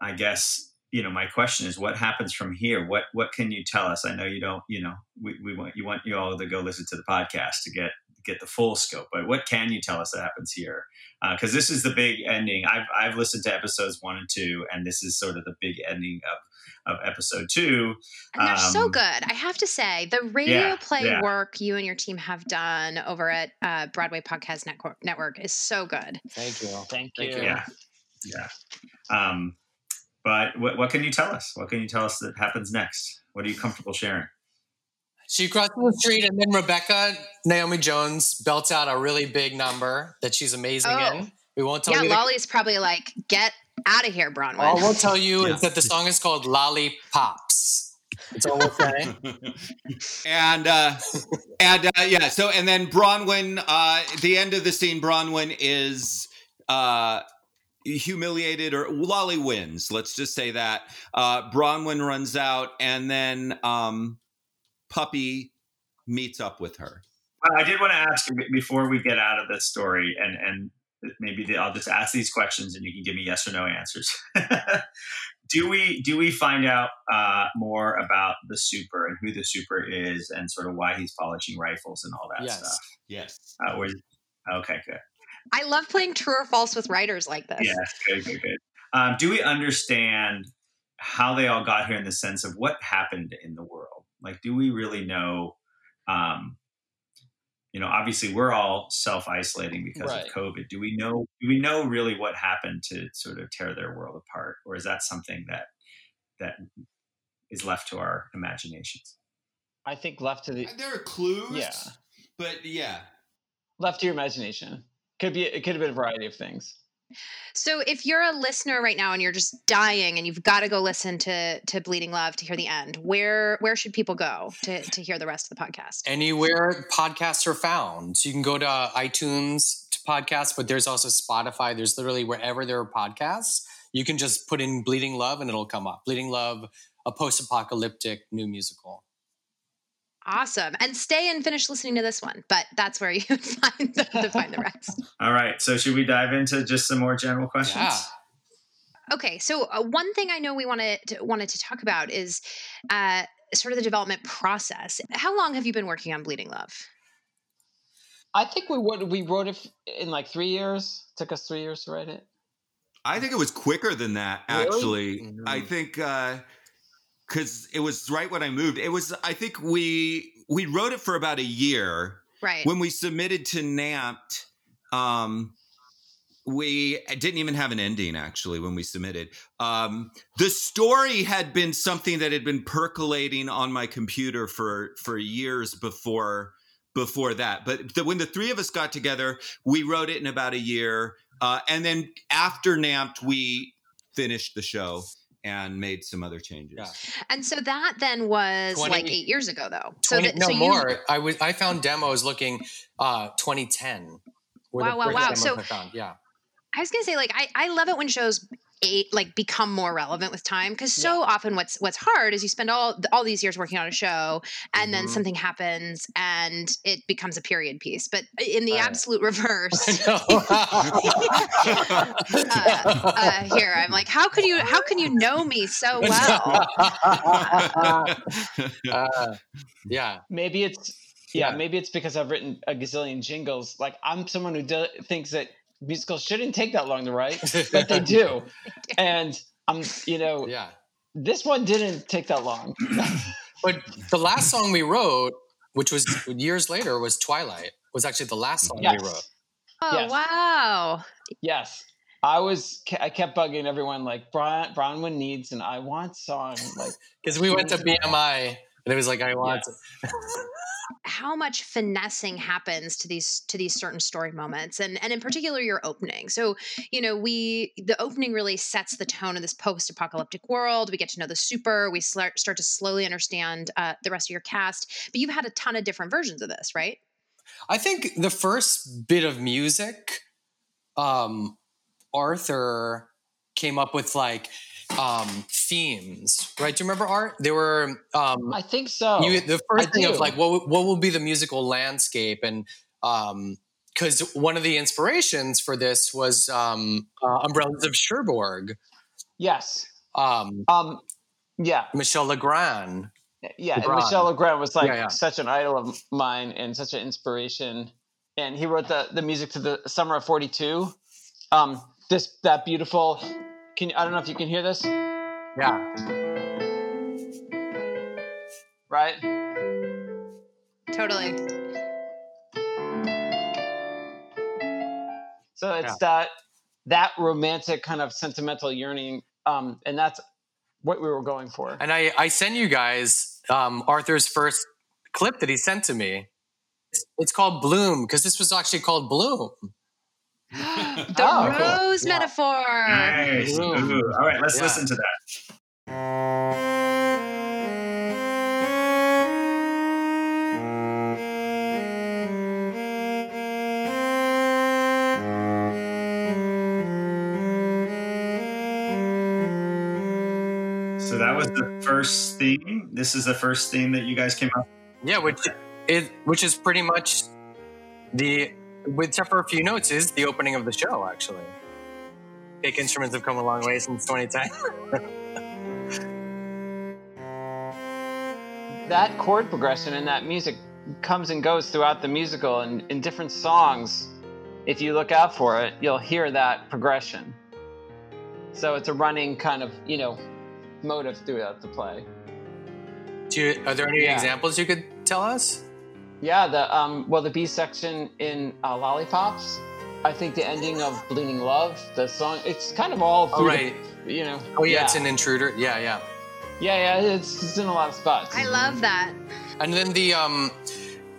I guess you know my question is what happens from here? What what can you tell us? I know you don't you know we, we want you want you all to go listen to the podcast to get get the full scope but what can you tell us that happens here? Because uh, this is the big ending. I've i've listened to episodes one and two and this is sort of the big ending of of episode two. And they're um, so good i have to say. The radio yeah, play yeah. work you and your team have done over at uh, broadway podcast network network is so good. Thank you thank you, thank you. yeah yeah. Um but what, what can you tell us? What can you tell us that happens next? What are you comfortable sharing? She crosses the street, and then Rebecca Naomi Jones belts out a really big number that she's amazing oh. in. We won't tell yeah, you. Yeah, Lolly's probably like, "Get out of here, Bronwyn." All we'll tell you yeah. is that the song is called "Lollipops." It's all we'll say. [LAUGHS] and uh, and uh, yeah, so and then Bronwyn. Uh, the end of the scene, Bronwyn is uh humiliated or Lolly wins. Let's just say that. Uh, Bronwyn runs out, and then um, Puppy meets up with her. I did want to ask before we get out of this story, and and maybe I'll just ask these questions, and you can give me yes or no answers. [LAUGHS] do we do we find out uh, more about the super and who the super is, and sort of why he's polishing rifles and all that yes. stuff? Yes. Uh, okay, good. I love playing true or false with writers like this. Yeah, good, good, good. Um, do we understand how they all got here in the sense of what happened in the world? Like, do we really know? Um, you know, obviously, we're all self isolating because right. of COVID. Do we know? Do we know really what happened to sort of tear their world apart, or is that something that that is left to our imaginations? I think left to the. There are clues. Yeah, but yeah, left to your imagination. Could be it could have been a variety of things. So if you're a listener right now and you're just dying and you've got to go listen to to Bleeding Love to hear the end, where where should people go to to hear the rest of the podcast? Anywhere podcasts are found. So you can go to iTunes to podcast, but there's also Spotify. There's literally wherever there are podcasts, you can just put in Bleeding Love and it'll come up. Bleeding Love, a post-apocalyptic new musical. Awesome. And stay and finish listening to this one, but that's where you [LAUGHS] find the, to find the rest. [LAUGHS] All right. So should we dive into just some more general questions? Yeah. Okay, so uh, one thing I know we wanted to, wanted to talk about is uh, sort of the development process. How long have you been working on Bleeding Love? I think we would we wrote it in like three years. It took us three years to write it. I think it was quicker than that. Actually, really? mm-hmm. I think uh, because it was right when I moved. It was I think we we wrote it for about a year. Right. When we submitted to NAMT, um, we didn't even have an ending actually when we submitted. Um, the story had been something that had been percolating on my computer for for years before before that. But the, when the three of us got together, we wrote it in about a year, uh, and then after NAMT, we finished the show and made some other changes. Yeah. And so that then was 20, like eight years ago, though. 20, so that, no so more. You, I was I found demos looking uh, 2010. Wow, wow, wow! So yeah, I was gonna say like I I love it when shows eight like become more relevant with time because so yeah. often what's what's hard is you spend all all these years working on a show and mm-hmm. then something happens and it becomes a period piece but in the absolute [LAUGHS] reverse [LAUGHS] uh, uh, here i'm like how could you how can you know me so well [LAUGHS] uh, yeah maybe it's yeah, yeah, maybe it's because I've written a gazillion jingles. Like I'm someone who do, thinks that musicals shouldn't take that long to write, but they [LAUGHS] do. and I'm, you know, yeah. This one didn't take that long. [CLEARS THROAT] but the last song we wrote, which was years later, was Twilight. Was actually the last song yes. we wrote. Oh yes. wow! Yes, I was. I kept bugging everyone like Brian Bronwyn needs an I want song, like [LAUGHS] because we went to BMI and it was like I want. Yeah. how much finessing happens to these to these certain story moments and and in particular your opening so you know we the opening really sets the tone of this post-apocalyptic world we get to know the super we start, start to slowly understand uh, the rest of your cast but you've had a ton of different versions of this right i think the first bit of music um arthur came up with like um, themes, right? Do you remember art? There were. Um, I think so. You, the first I thing do. of like what what will be the musical landscape, and because um, one of the inspirations for this was um, uh, Umbrellas of Cherbourg. Yes. Um, um, yeah. Michel Legrand. Yeah, Legrand. Michel Legrand was like yeah, yeah. such an idol of mine and such an inspiration. And he wrote the the music to the Summer of '42. Um, this that beautiful can I don't know if you can hear this? Yeah. Right? Totally. So it's yeah. that that romantic kind of sentimental yearning um, and that's what we were going for. And I I sent you guys um, Arthur's first clip that he sent to me. It's, it's called Bloom because this was actually called Bloom. [GASPS] the oh, rose cool. metaphor. Nice. Ooh. Ooh. All right, let's yeah. listen to that. So that was the first theme. This is the first theme that you guys came up. With? Yeah, which is which is pretty much the except for a few notes, is the opening of the show, actually. Big instruments have come a long way since 2010. [LAUGHS] that chord progression and that music comes and goes throughout the musical and in different songs. If you look out for it, you'll hear that progression. So it's a running kind of, you know, motive throughout the play. You, are there any yeah. examples you could tell us? Yeah, the um, well, the B section in uh, Lollipops. I think the ending of Bleeding Love, the song, it's kind of all through. Oh, right. The, you know. Oh yeah, yeah, it's an intruder. Yeah, yeah. Yeah, yeah, it's, it's in a lot of spots. I love that. And then the um,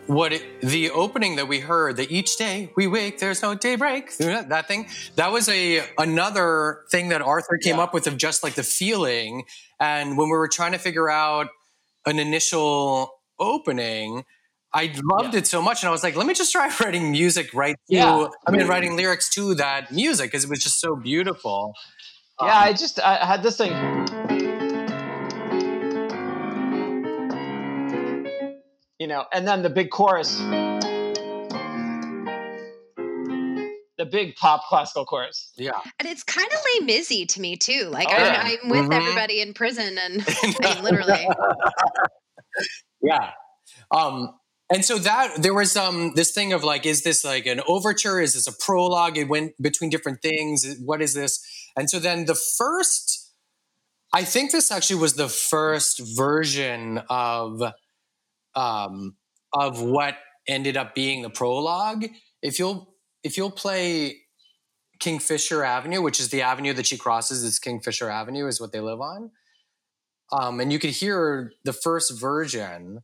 what it, the opening that we heard, that each day we wake, there's no daybreak. That thing, that was a another thing that Arthur came yeah. up with of just like the feeling. And when we were trying to figure out an initial opening I loved yeah. it so much, and I was like, let me just try [LAUGHS] writing music right to. Yeah. I mean, writing lyrics to that music because it was just so beautiful. Yeah, um, I just I had this thing. You know, and then the big chorus. The big pop classical chorus. Yeah. And it's kind of Les Mizzy to me too. Like oh, yeah. I'm, I'm, with mm-hmm. everybody in prison and [LAUGHS] I mean, literally. [LAUGHS] yeah. Um, and so that there was um this thing of like, is this like an overture? Is this a prologue? It went between different things. What is this? And so then the first, I think this actually was the first version of um of what ended up being the prologue. If you'll if you'll play Kingfisher Avenue, which is the avenue that she crosses, it's Kingfisher Avenue, is what they live on. Um, and you could hear the first version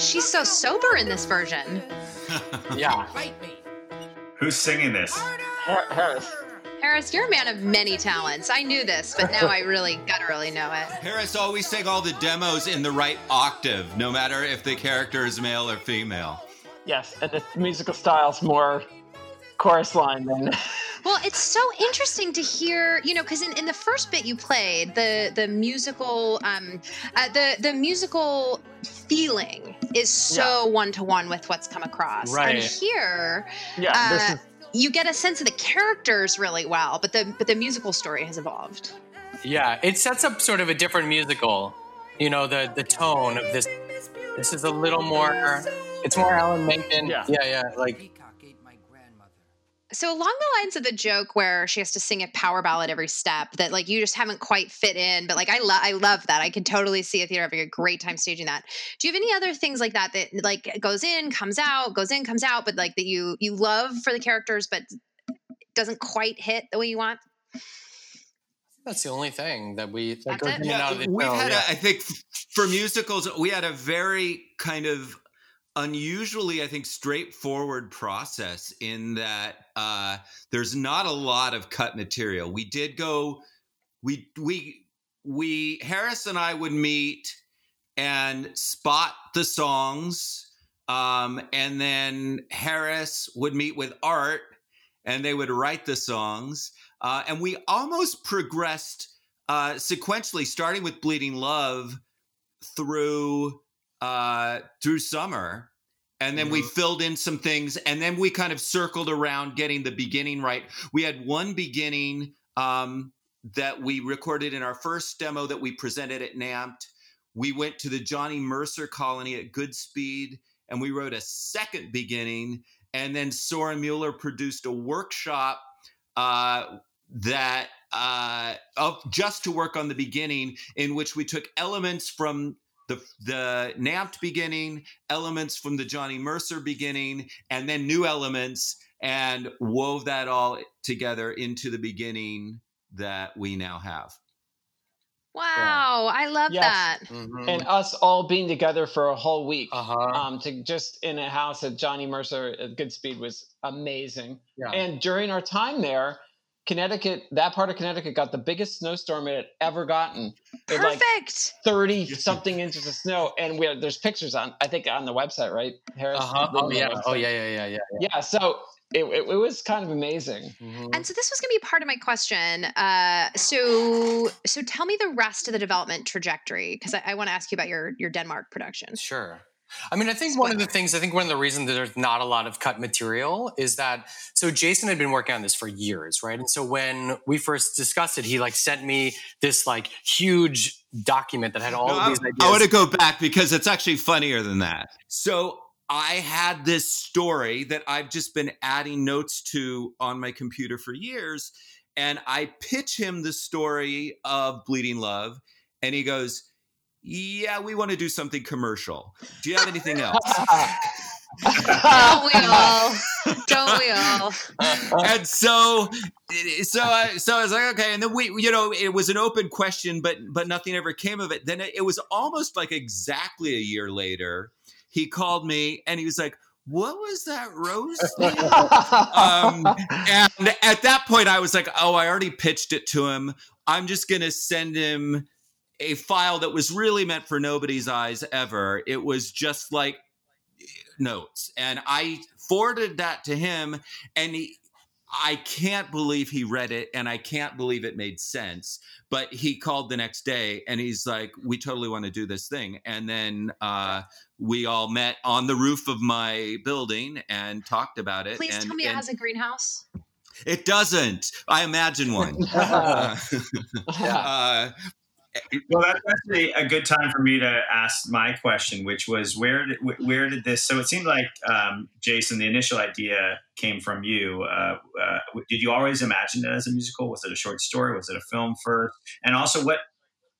she's so sober in this version. [LAUGHS] yeah. Who's singing this? Harris. Harris, you're a man of many talents. I knew this, but now I really gotta really know it. Harris always sang all the demos in the right octave, no matter if the character is male or female. Yes, and the musical style's more chorus line than [LAUGHS] well it's so interesting to hear you know because in, in the first bit you played the the musical um uh, the the musical feeling is so one to one with what's come across right and here yeah uh, this is you get a sense of the characters really well, but the but the musical story has evolved. Yeah, it sets up sort of a different musical. You know, the the tone of this. This is a little more. It's more Alan Menken. Yeah, yeah, yeah. Like so along the lines of the joke where she has to sing a power ballad every step that like you just haven't quite fit in but like i love i love that. I can totally see a theater having a great time staging that. Do you have any other things like that that like goes in comes out goes in comes out but like that you you love for the characters but doesn't quite hit the way you want? That's the only thing that we that goes in yeah, and out of the we've had yeah. a, I think for musicals we had a very kind of unusually, I think, straightforward process in that uh, there's not a lot of cut material. We did go, we we we Harris and I would meet and spot the songs, um, and then Harris would meet with Art, and they would write the songs, uh, and we almost progressed uh, sequentially, starting with Bleeding Love through uh, through summer. And then mm-hmm. we filled in some things, and then we kind of circled around getting the beginning right. We had one beginning um, that we recorded in our first demo that we presented at NAMT. We went to the Johnny Mercer colony at Goodspeed, and we wrote a second beginning. And then Soren Mueller produced a workshop uh, that uh, of just to work on the beginning, in which we took elements from the the NAMT beginning, elements from the Johnny Mercer beginning, and then new elements, and wove that all together into the beginning that we now have. Wow, yeah. I love yes. that. Mm-hmm. And us all being together for a whole week, uh-huh. um, to just in a house at Johnny Mercer at Goodspeed was amazing. Yeah. And during our time there, Connecticut, that part of Connecticut got the biggest snowstorm it had ever gotten. It Perfect. Like Thirty [LAUGHS] something inches of snow, and we have, there's pictures on I think on the website, right, Harris? Uh-huh. Oh yeah. Oh yeah, yeah, yeah, yeah, yeah. Yeah. So it, it, it, was kind of amazing. Mm-hmm. And so this was going to be part of my question. Uh, so so tell me the rest of the development trajectory because I, I want to ask you about your your Denmark production. Sure. I mean, I think one of the things, I think one of the reasons that there's not a lot of cut material is that, so Jason had been working on this for years, right? And so when we first discussed it, he like sent me this like huge document that had all no, of these I, ideas. I want to go back because it's actually funnier than that. So I had this story that I've just been adding notes to on my computer for years. And I pitch him the story of Bleeding Love. And he goes, yeah, we want to do something commercial. Do you have anything else? Don't we all? Don't we all? and so, so, I, so I was like, okay. And then we, you know, it was an open question, but but nothing ever came of it. Then it, it was almost like exactly a year later. He called me and he was like, what was that rose um, and at that point i was like oh i already pitched it to him i'm just going to send him a file that was really meant for nobody's eyes ever. It was just like notes. And I forwarded that to him and he, I can't believe he read it and I can't believe it made sense. But he called the next day and he's like, We totally want to do this thing. And then uh, we all met on the roof of my building and talked about it. Please and, tell me it has a greenhouse. It doesn't. I imagine one. [LAUGHS] uh, [LAUGHS] uh, well, that's actually a good time for me to ask my question, which was where did where did this? So it seemed like um, Jason, the initial idea came from you. Uh, uh, did you always imagine it as a musical? Was it a short story? Was it a film first? And also, what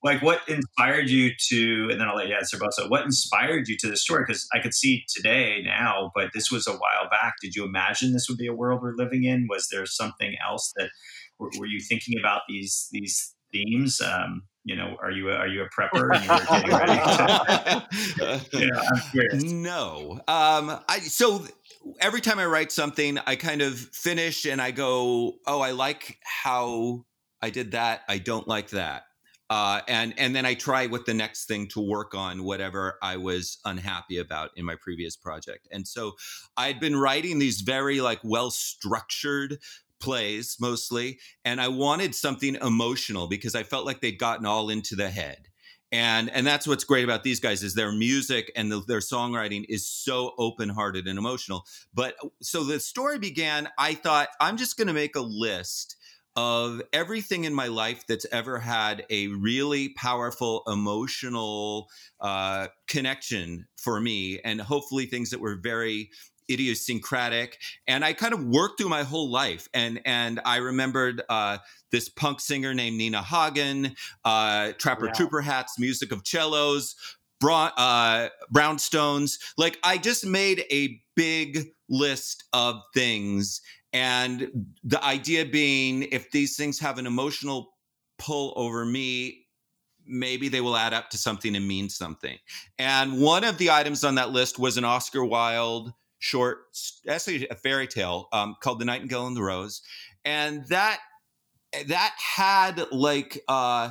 like what inspired you to? And then I'll let you answer both. So, what inspired you to the story? Because I could see today now, but this was a while back. Did you imagine this would be a world we're living in? Was there something else that were, were you thinking about these these themes? Um, you know, are you a, are you a prepper and you're getting ready? To, [LAUGHS] [LAUGHS] you know, I'm curious. No. Um, I so every time I write something, I kind of finish and I go, "Oh, I like how I did that. I don't like that." Uh, and and then I try with the next thing to work on whatever I was unhappy about in my previous project. And so I'd been writing these very like well structured plays mostly, and I wanted something emotional because I felt like they'd gotten all into the head. and and that's what's great about these guys is their music and the, their songwriting is so open-hearted and emotional but so the story began i thought i'm just going to make a list of everything in my life that's ever had a really powerful emotional uh, connection for me and hopefully things that were very idiosyncratic and i kind of worked through my whole life and and i remembered uh, this punk singer named nina hagen uh, trapper yeah. trooper hats music of cellos brown, uh, brownstones like i just made a big list of things and the idea being if these things have an emotional pull over me maybe they will add up to something and mean something. And one of the items on that list was an Oscar Wilde short, actually a fairy tale um, called "The Nightingale and the Rose," and that that had like uh,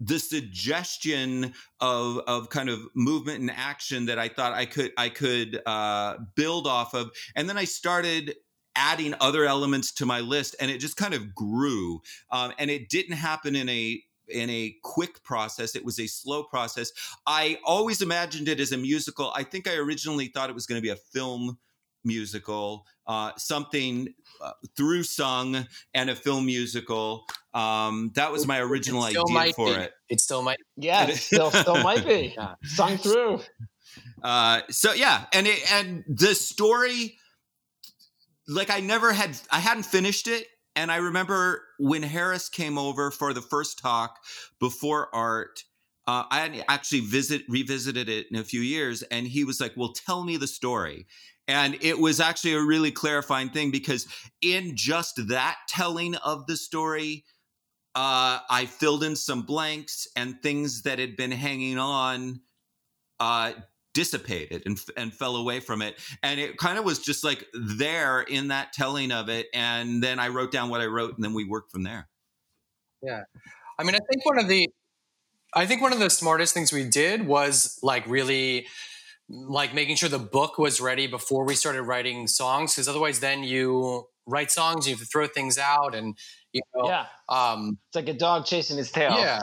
the suggestion of of kind of movement and action that I thought I could I could uh, build off of, and then I started adding other elements to my list and it just kind of grew um, and it didn't happen in a in a quick process. It was a slow process. I always imagined it as a musical. I think I originally thought it was going to be a film musical, uh, something uh, through sung and a film musical. Um, that was my original idea for be. it. It still might. Yeah, [LAUGHS] it still still might be [LAUGHS] yeah. sung through. Uh, so yeah, and it, and the story, like I never had, I hadn't finished it and I remember when Harris came over for the first talk before art. Uh, I actually visit revisited it in a few years, and he was like, "Well, tell me the story." And it was actually a really clarifying thing because in just that telling of the story, uh, I filled in some blanks and things that had been hanging on uh, dissipated and, and fell away from it. And it kind of was just like there in that telling of it. And then I wrote down what I wrote and then we worked from there. Yeah. I mean, I think one of the, I think one of the smartest things we did was like really like making sure the book was ready before we started writing songs. Cause otherwise then you write songs, you have to throw things out and, you know, yeah. Um, it's like a dog chasing his tail. Yeah.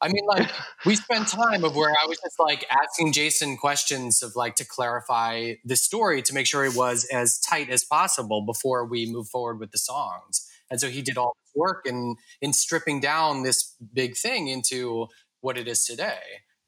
I mean, like we spent time of where I was just like asking Jason questions of like to clarify the story to make sure it was as tight as possible before we move forward with the songs. And so he did all this work in in stripping down this big thing into what it is today.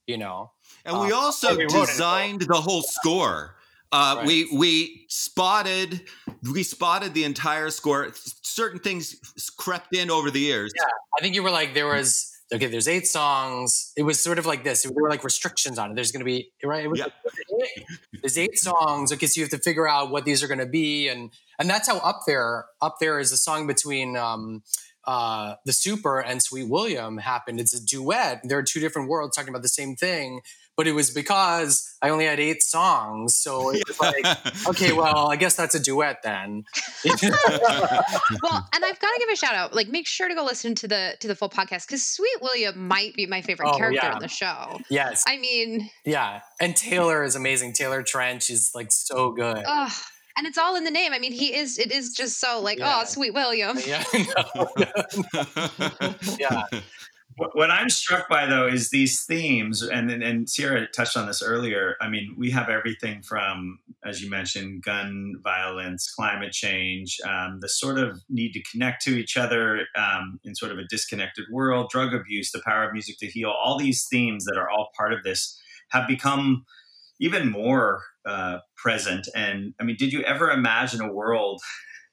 You know, and we um, also we designed the whole score. Uh, right. We we spotted we spotted the entire score. Certain things crept in over the years. Yeah, I think you were like there was okay, there's eight songs. It was sort of like this. There were like restrictions on it. There's going to be right. It was yeah. there's eight songs. Okay, so you have to figure out what these are going to be, and and that's how up there. Up there is a song between um, uh, the Super and Sweet William happened. It's a duet. There are two different worlds talking about the same thing, but it was because I only had eight songs. So it was [LAUGHS] like, okay, well, I guess that's a duet then. [LAUGHS] well, and I've got to give a shout out. Like, make sure to go listen to the to the full podcast because Sweet William might be my favorite oh, character yeah. in the show. Yes, I mean, yeah, and Taylor is amazing. Taylor Trensch is like so good. Uh, and it's all in the name. I mean, he is. It is just so like, yeah. oh, sweet William. [LAUGHS] Yeah, no, no. yeah what I'm struck by though is these themes, and and Sierra touched on this earlier. I mean, we have everything from, as you mentioned, gun violence, climate change, um, the sort of need to connect to each other um, in sort of a disconnected world, drug abuse, the power of music to heal. All these themes that are all part of this have become even more uh, present. And I mean, did you ever imagine a world?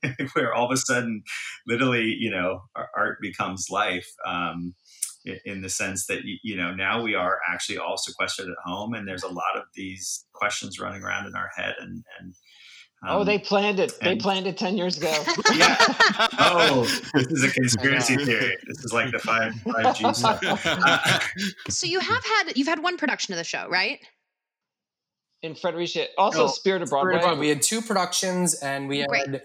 [LAUGHS] where all of a sudden, literally, you know, art becomes life. Um, in the sense that you know now we are actually all sequestered at home and there's a lot of these questions running around in our head and and um, oh they planned it. And, they planned it 10 years ago. [LAUGHS] Yeah. Oh this is a [LAUGHS] conspiracy theory. This is like the 5 5g [LAUGHS] stuff. Uh, so you have had you've had one production of the show right? In Fredericia, also oh, Spirit of Broadway. Spirit of Broadway. We had two productions, and we had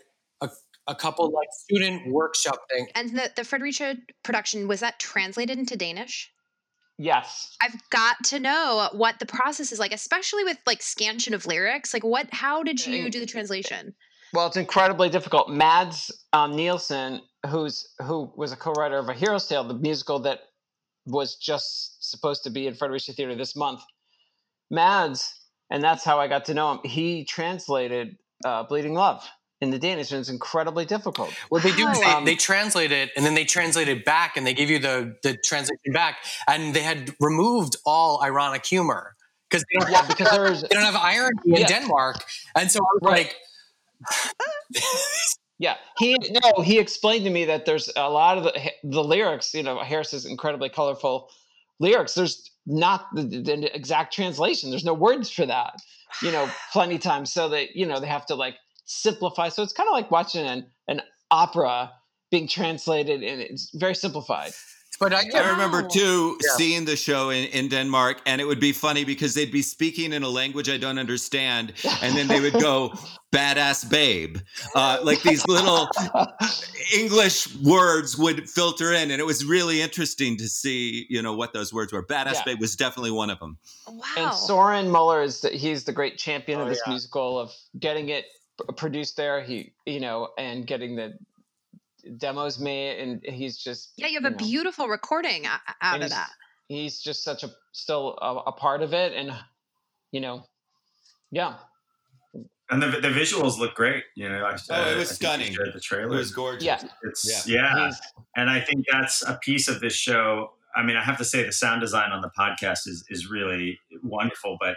a couple like student workshop thing. And the, the Fredericia production, was that translated into Danish? Yes. I've got to know what the process is like, especially with like scansion of lyrics. Like what how did you do the translation? Well, it's incredibly difficult. Mads um, Nielsen, who's who was a co-writer of A Hero's Tale, the musical that was just supposed to be in Fredericia Theater this month. Mads, and that's how I got to know him. He translated uh, Bleeding Love in the Danish, and it's incredibly difficult. Well, they do. Um, they, they translate it, and then they translate it back, and they give you the the translation back, and they had removed all ironic humor because they don't yeah, have because there's [LAUGHS] they don't have irony in Denmark, and so I was Right. like, [LAUGHS] Yeah, he no, he explained to me that there's a lot of the the lyrics. You know, Harris's incredibly colorful lyrics. There's not the, the exact translation. There's no words for that. You know, plenty times. So that you know they have to like simplify. So it's kind of like watching an an opera being translated, and it's very simplified. But I, I remember too Yeah. seeing the show in, in Denmark, and it would be funny because they'd be speaking in a language I don't understand, and then they would go "badass babe," uh, like these little [LAUGHS] English words would filter in, and it was really interesting to see, you know, what those words were. "Badass Yeah. babe" was definitely one of them. Wow! And Soren Muller is the, he's the great champion of Oh, this yeah. musical of getting it p- produced there. He you know and getting the demos made, and he's just Yeah, you have a beautiful recording out and of he's- that. He's just such a still a, a part of it, and you know, yeah. And the, the visuals look great. You know, I, Oh, it uh, was I stunning. The trailer It was gorgeous. Yeah. It's Yeah. yeah, and I think that's a piece of this show. I mean, I have to say the sound design on the podcast is is really wonderful, but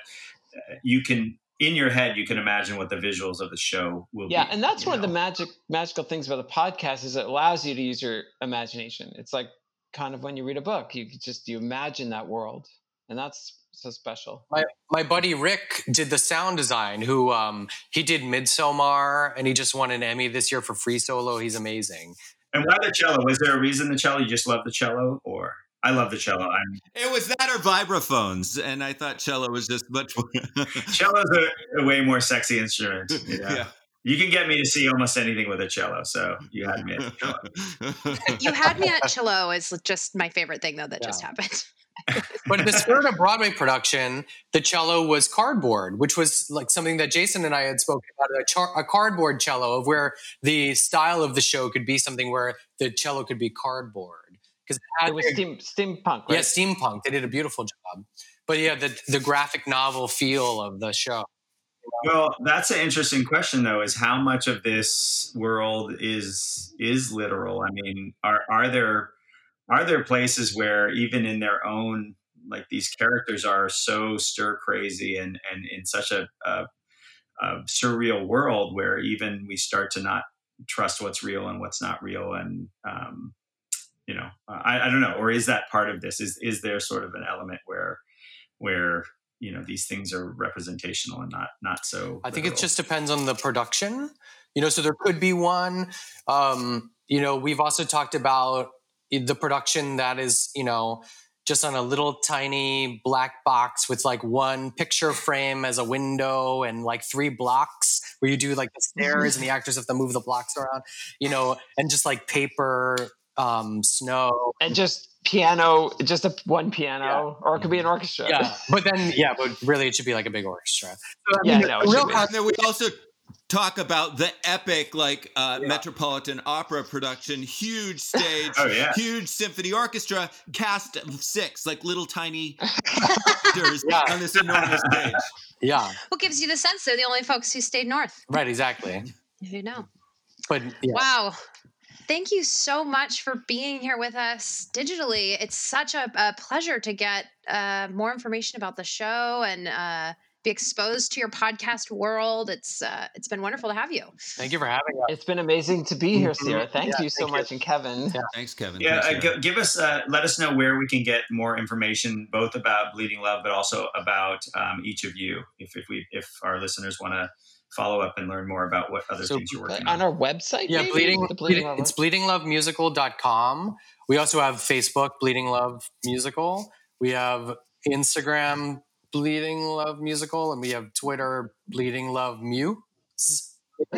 uh, you can in your head you can imagine what the visuals of the show will yeah be. Yeah, and that's you one of the magic magical things about the podcast is it allows you to use your imagination it's like kind of when you read a book you just you imagine that world and that's so special my my buddy Rick did the sound design. Who um he did Midsommar, and he just won an Emmy this year for Free Solo. He's amazing. And why the cello? Was there a reason the cello? You just love the cello, or I love the cello. I'm It was that or vibraphones, and I thought cello was just much more. [LAUGHS] cello's a, a way more sexy instrument. [LAUGHS] You, know? Yeah. you can get me to see almost anything with a cello. So you had me at cello. [LAUGHS] You had me at cello is just my favorite thing though that just happened. But in the spirit of Broadway production, the cello was cardboard, which was like something that Jason and I had spoken about a, char- a cardboard cello, of where the style of the show could be something where the cello could be cardboard. Because it was steam steampunk right? Yeah, steampunk. They did a beautiful job. But yeah, the the graphic novel feel of the show. Well, that's an interesting question, though. Is how much of this world is is literal? I mean, are are there are there places where even in their own like these characters are so stir crazy and and in such a, a, a surreal world where even we start to not trust what's real and what's not real and um, you know I, I don't know or is that part of this is is there sort of an element where where you know these things are representational and not not so I think it just depends on the production. You know, so there could be one. Um, you know, we've also talked about the production that is, you know, just on a little tiny black box with like one picture frame as a window and like three blocks where you do like the [LAUGHS] stairs and the actors have to move the blocks around, you know, and just like paper, um, snow. and just piano just a one piano or it could be an orchestra Yeah. [LAUGHS] But then, yeah, but really it should be like a big orchestra. So, I Yeah, mean, no, it the should real be. con- And then we also talk about the epic, like uh, Metropolitan Opera production, huge [LAUGHS] stage, Oh, yeah. huge symphony orchestra, cast of six, like little tiny [LAUGHS] actors Yeah. on this enormous stage. yeah, What gives you the sense they're the only folks who stayed north? right, exactly. Who know? But yeah. Wow. Thank you so much for being here with us digitally. It's such a, a pleasure to get uh, more information about the show and uh, be exposed to your podcast world. It's uh, it's been wonderful to have you. Thank you for having us. it's been amazing to be here Sierra thank Yeah, you so thank you. much and kevin [LAUGHS] Thanks, Kevin. Yeah, Thanks, uh, g- give us, uh, let us know where we can get more information, both about Bleeding Love, but also about um, each of you. If if we if our listeners want to follow up and learn more about what other So, things you're working on on. our website Yeah, maybe? bleeding, The Bleeding bleeding Love it's bleedinglovemusical.com. We also have Facebook Bleeding Love Musical. We have Instagram Bleeding Love Musical and we have Twitter Bleeding Love Mew. [LAUGHS]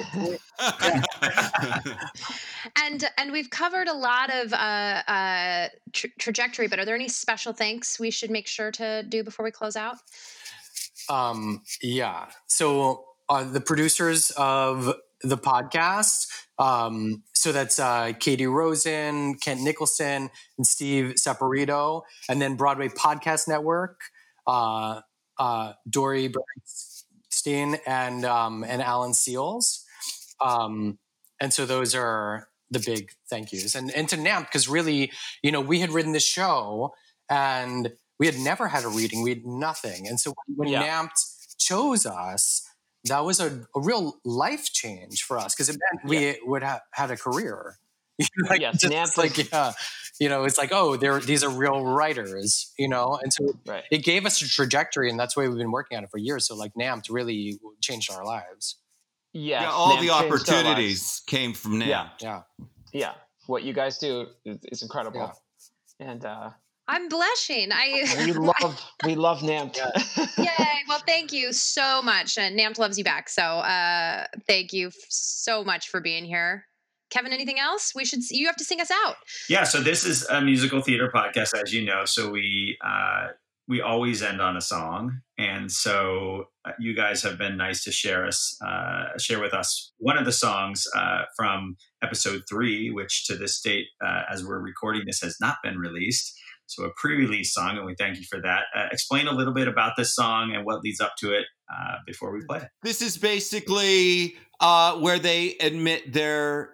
And and we've covered a lot of uh, uh, tra- trajectory, but are there any special thanks we should make sure to do before we close out? Um, yeah. So uh, the producers of the podcast, um, so that's uh, Katie Rosen, Kent Nicholson, and Steve Saporito, and then Broadway Podcast Network, uh, uh, Dori Berinstein, and um, and Alan Seales. Um, and so those are the big thank yous, and and to NAMT because really, you know, we had written this show and we had never had a reading, we had nothing, and so when yeah. NAMT chose us that was a, a real life change for us because it meant we yeah. would have had a career. [LAUGHS] like, yes, just, like yeah, you know, it's like oh, they're these are real writers, you know, and so right. it gave us a trajectory, and that's why we've been working on it for years. So like NAMT really changed our lives. Yes, yeah, all the opportunities came from NAMT. Yeah, yeah, yeah. What you guys do is, is incredible, yeah. and uh, I'm blushing. I [LAUGHS] we love we love NAMT. [LAUGHS] Yay! Well, thank you so much, and NAMT loves you back. So, uh, thank you so much for being here. Kevin, anything else? We should. You have to sing us out. Yeah. So this is a musical theater podcast, as you know. So we uh, we always end on a song, and so uh, you guys have been nice to share us uh, share with us one of the songs uh, from episode three, which to this date, uh, as we're recording this, has not been released so a pre-release song, and we thank you for that. Uh, explain a little bit about this song and what leads up to it uh, before we play. This is basically uh, where they admit their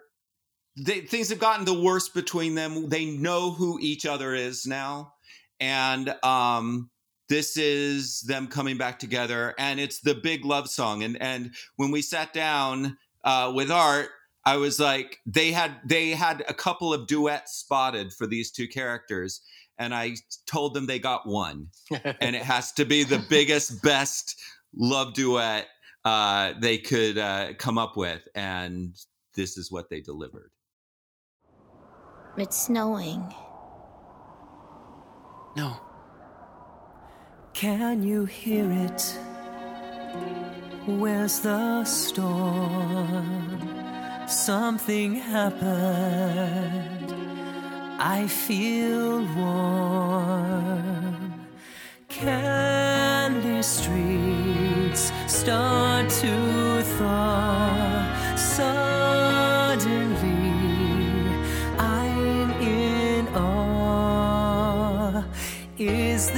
they, things have gotten the worst between them. They know who each other is now, and um, this is them coming back together. And it's the big love song. And and when we sat down uh, with Art, I was like, they had they had a couple of duets spotted for these two characters and I told them they got one, [LAUGHS] and it has to be the biggest, best love duet uh, they could uh, come up with, and this is what they delivered. It's snowing. No. Can you hear it? Where's the storm? Something happened I feel warm. Candy streets start to thaw. Suddenly, I'm in awe. Is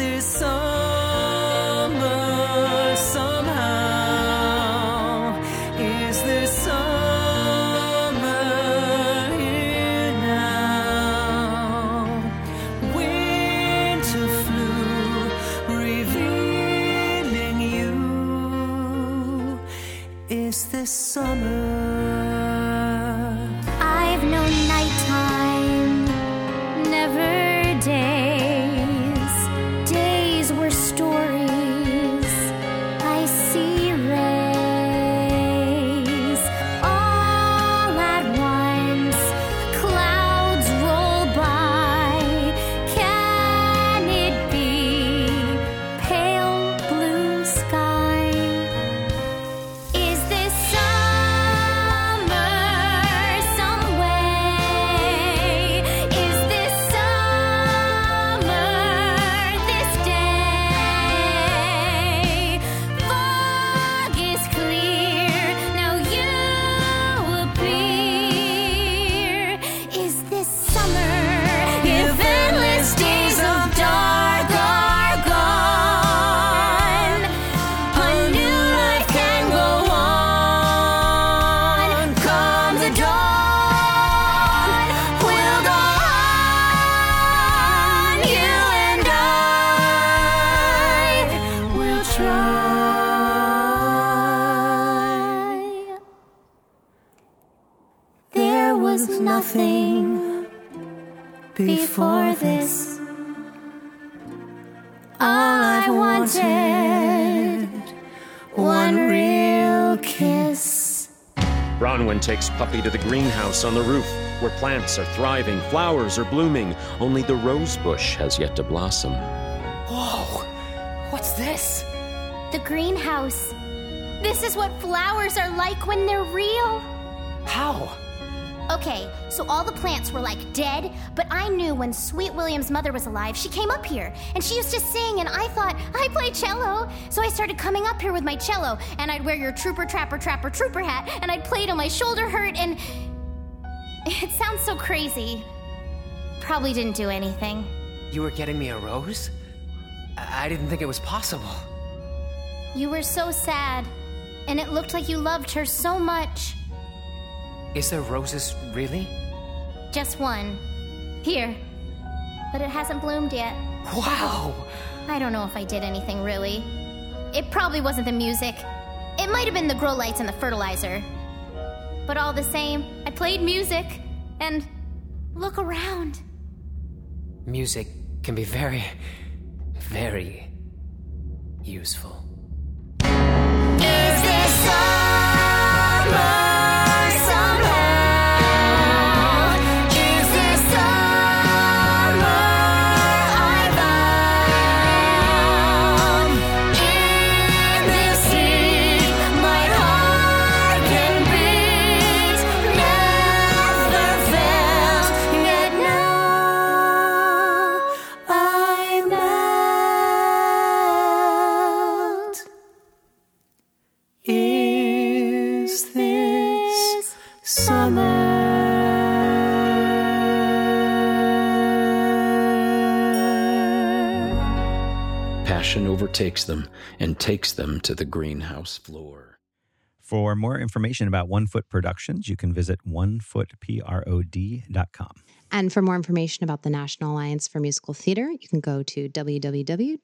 this song? takes Puppy to the greenhouse on the roof, where plants are thriving, flowers are blooming. Only the rose bush has yet to blossom. Whoa! What's this? The greenhouse. This is what flowers are like when they're real. How? Okay, so all the plants were like dead, but I knew when Sweet William's mother was alive, she came up here and she used to sing, and I thought, I play cello. So I started coming up here with my cello, and I'd wear your trooper, trapper, trapper, trooper hat, and I'd play till my shoulder hurt, and. [LAUGHS] It sounds so crazy. Probably didn't do anything. You were getting me a rose? I didn't think it was possible. You were so sad, and it looked like you loved her so much. Is there roses, really? Just one. Here. But it hasn't bloomed yet. Wow! I don't know if I did anything really. It probably wasn't the music. It might have been the grow lights and the fertilizer. But all the same, I played music, and look around. Music can be very, very useful. Is this summer? Overtakes them and takes them to the greenhouse floor. For more information about One Foot Productions, you can visit onefootprod.com. And for more information about the National Alliance for Musical Theater, you can go to www.namt.org.